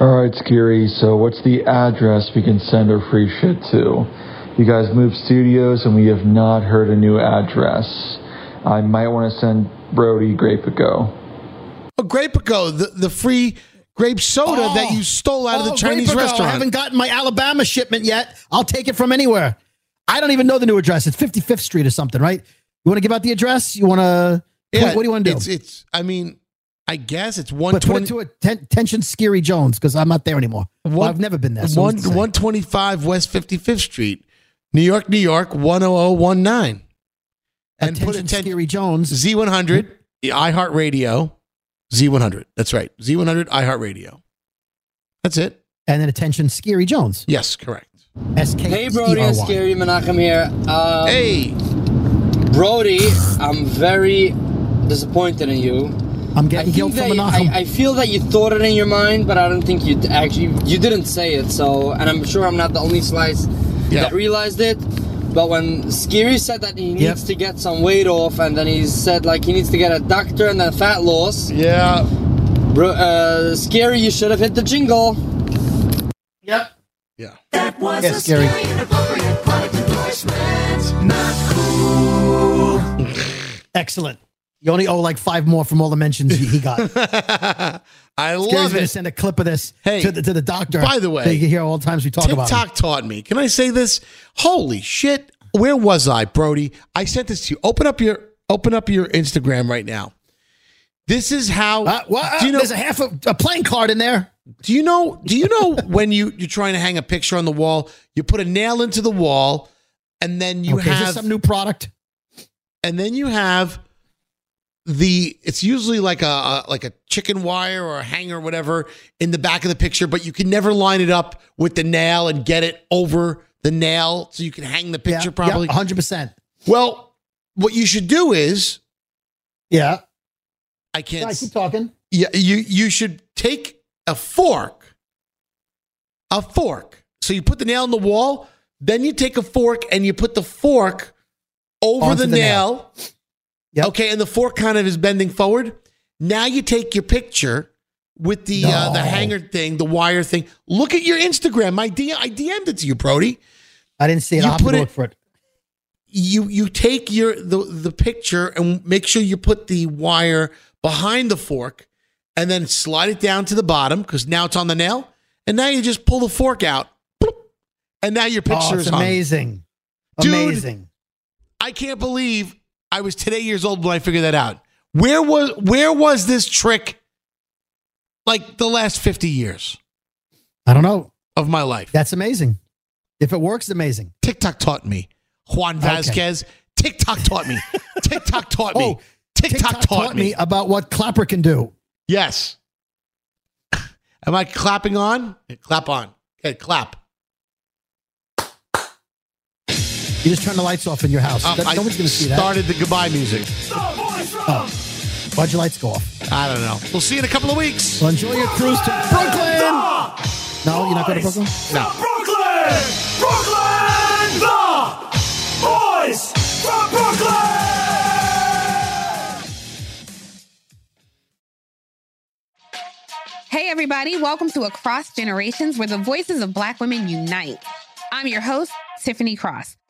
All right, Skeery. So, what's the address we can send our free shit to? You guys moved studios, and we have not heard a new address. I might want to send Brody Grape a go. Oh, Grape-A-Go, the the free grape soda that oh. you stole out of the Oh, Chinese Grape-A-Go. I haven't gotten my Alabama shipment yet. I'll take it from anywhere. I don't even know the new address. It's 55th Street or something, right? You want to give out the address? You want to? Yeah, what do you want to do? It's it's. I mean, I guess it's one But put it twenty. to a ten, tension, Skeery Jones, because I'm not there anymore. Well, I've never been there. So One who's to say? one twenty five West Fifty Fifth Street, New York, New York one zero zero one nine. And put Attention, Skeery Jones. Z one hundred, the iHeartRadio, Z one hundred. That's right, Z one hundred iHeartRadio. That's it. And then attention, Skeery Jones. Yes, correct. S K. Hey, Brody and Skeery Menachem here. Um, hey, Brody, I'm very disappointed in you. I'm getting I guilt from that- Menachem. I, I feel that you thought it in your mind, but I don't think you actually you didn't say it. So, and I'm sure I'm not the only slice that realized it. But when Skeery said that he needs Yep. to get some weight off, and then he said like he needs to get a doctor and then fat loss. Yeah. Bro, uh, Skeery, you should have hit the jingle. Yep. Yeah. That was Yeah, a scary. scary inappropriate product endorsement. Not cool. Excellent. You only owe like five more from all the mentions he he got. I Skeery's love gonna it. send a clip of this Hey, to, the, to the doctor. by the way, so you can hear all the times we talk about TikTok taught me. Can I say this? Holy shit! Where was I, Brody? I sent this to you. Open up your open up your Instagram right now. This is how. Uh, well, do you know? there's a half a, a playing card in there. Do you know? Do you know when you you're trying to hang a picture on the wall, you put a nail into the wall, and then you okay, is have this some new product? and then you have the it's usually like a, a like a chicken wire or a hanger or whatever in the back of the picture but you can never line it up with the nail and get it over the nail so you can hang the picture Yeah, properly yeah, 100%. well what you should do is Yeah. i can't I keep talking. yeah you you should take a fork a fork so you put the nail in the wall then you take a fork and you put the fork over the, the nail, okay and the fork kind of is bending forward. Now you take your picture with the uh, the hanger thing the wire thing. Look at your instagram. My D- i dm'd it to you brody. I didn't see it. You I'll put it- for it. you you take your the the picture and make sure you put the wire behind the fork and then slide it down to the bottom because now it's on the nail. And now you just pull the fork out. Bloop, and now your picture Oh, is amazing. Dude, Amazing. I can't believe I was today years old when I figured that out. Where was where was this trick like the last 50 years I don't know. of my life? That's amazing. If it works, amazing. TikTok taught me. Juan Okay. Vasquez, TikTok taught me. TikTok taught me. Oh, TikTok, taught, me. about what Clapper can do. Yes. Am I clapping on? Clap on. Okay, clap. You just turn the lights off in your house. Um, No- I Nobody's going to see that. Started the goodbye music. Oh. Why'd your lights go off? I don't know. We'll see you in a couple of weeks. Well, enjoy your cruise to Brooklyn. No, you're not going to Brooklyn? No. Brooklyn! Brooklyn! The boys from Brooklyn! Hey, everybody, welcome to Across Generations, where the voices of Black women unite. I'm your host, Tiffany Cross.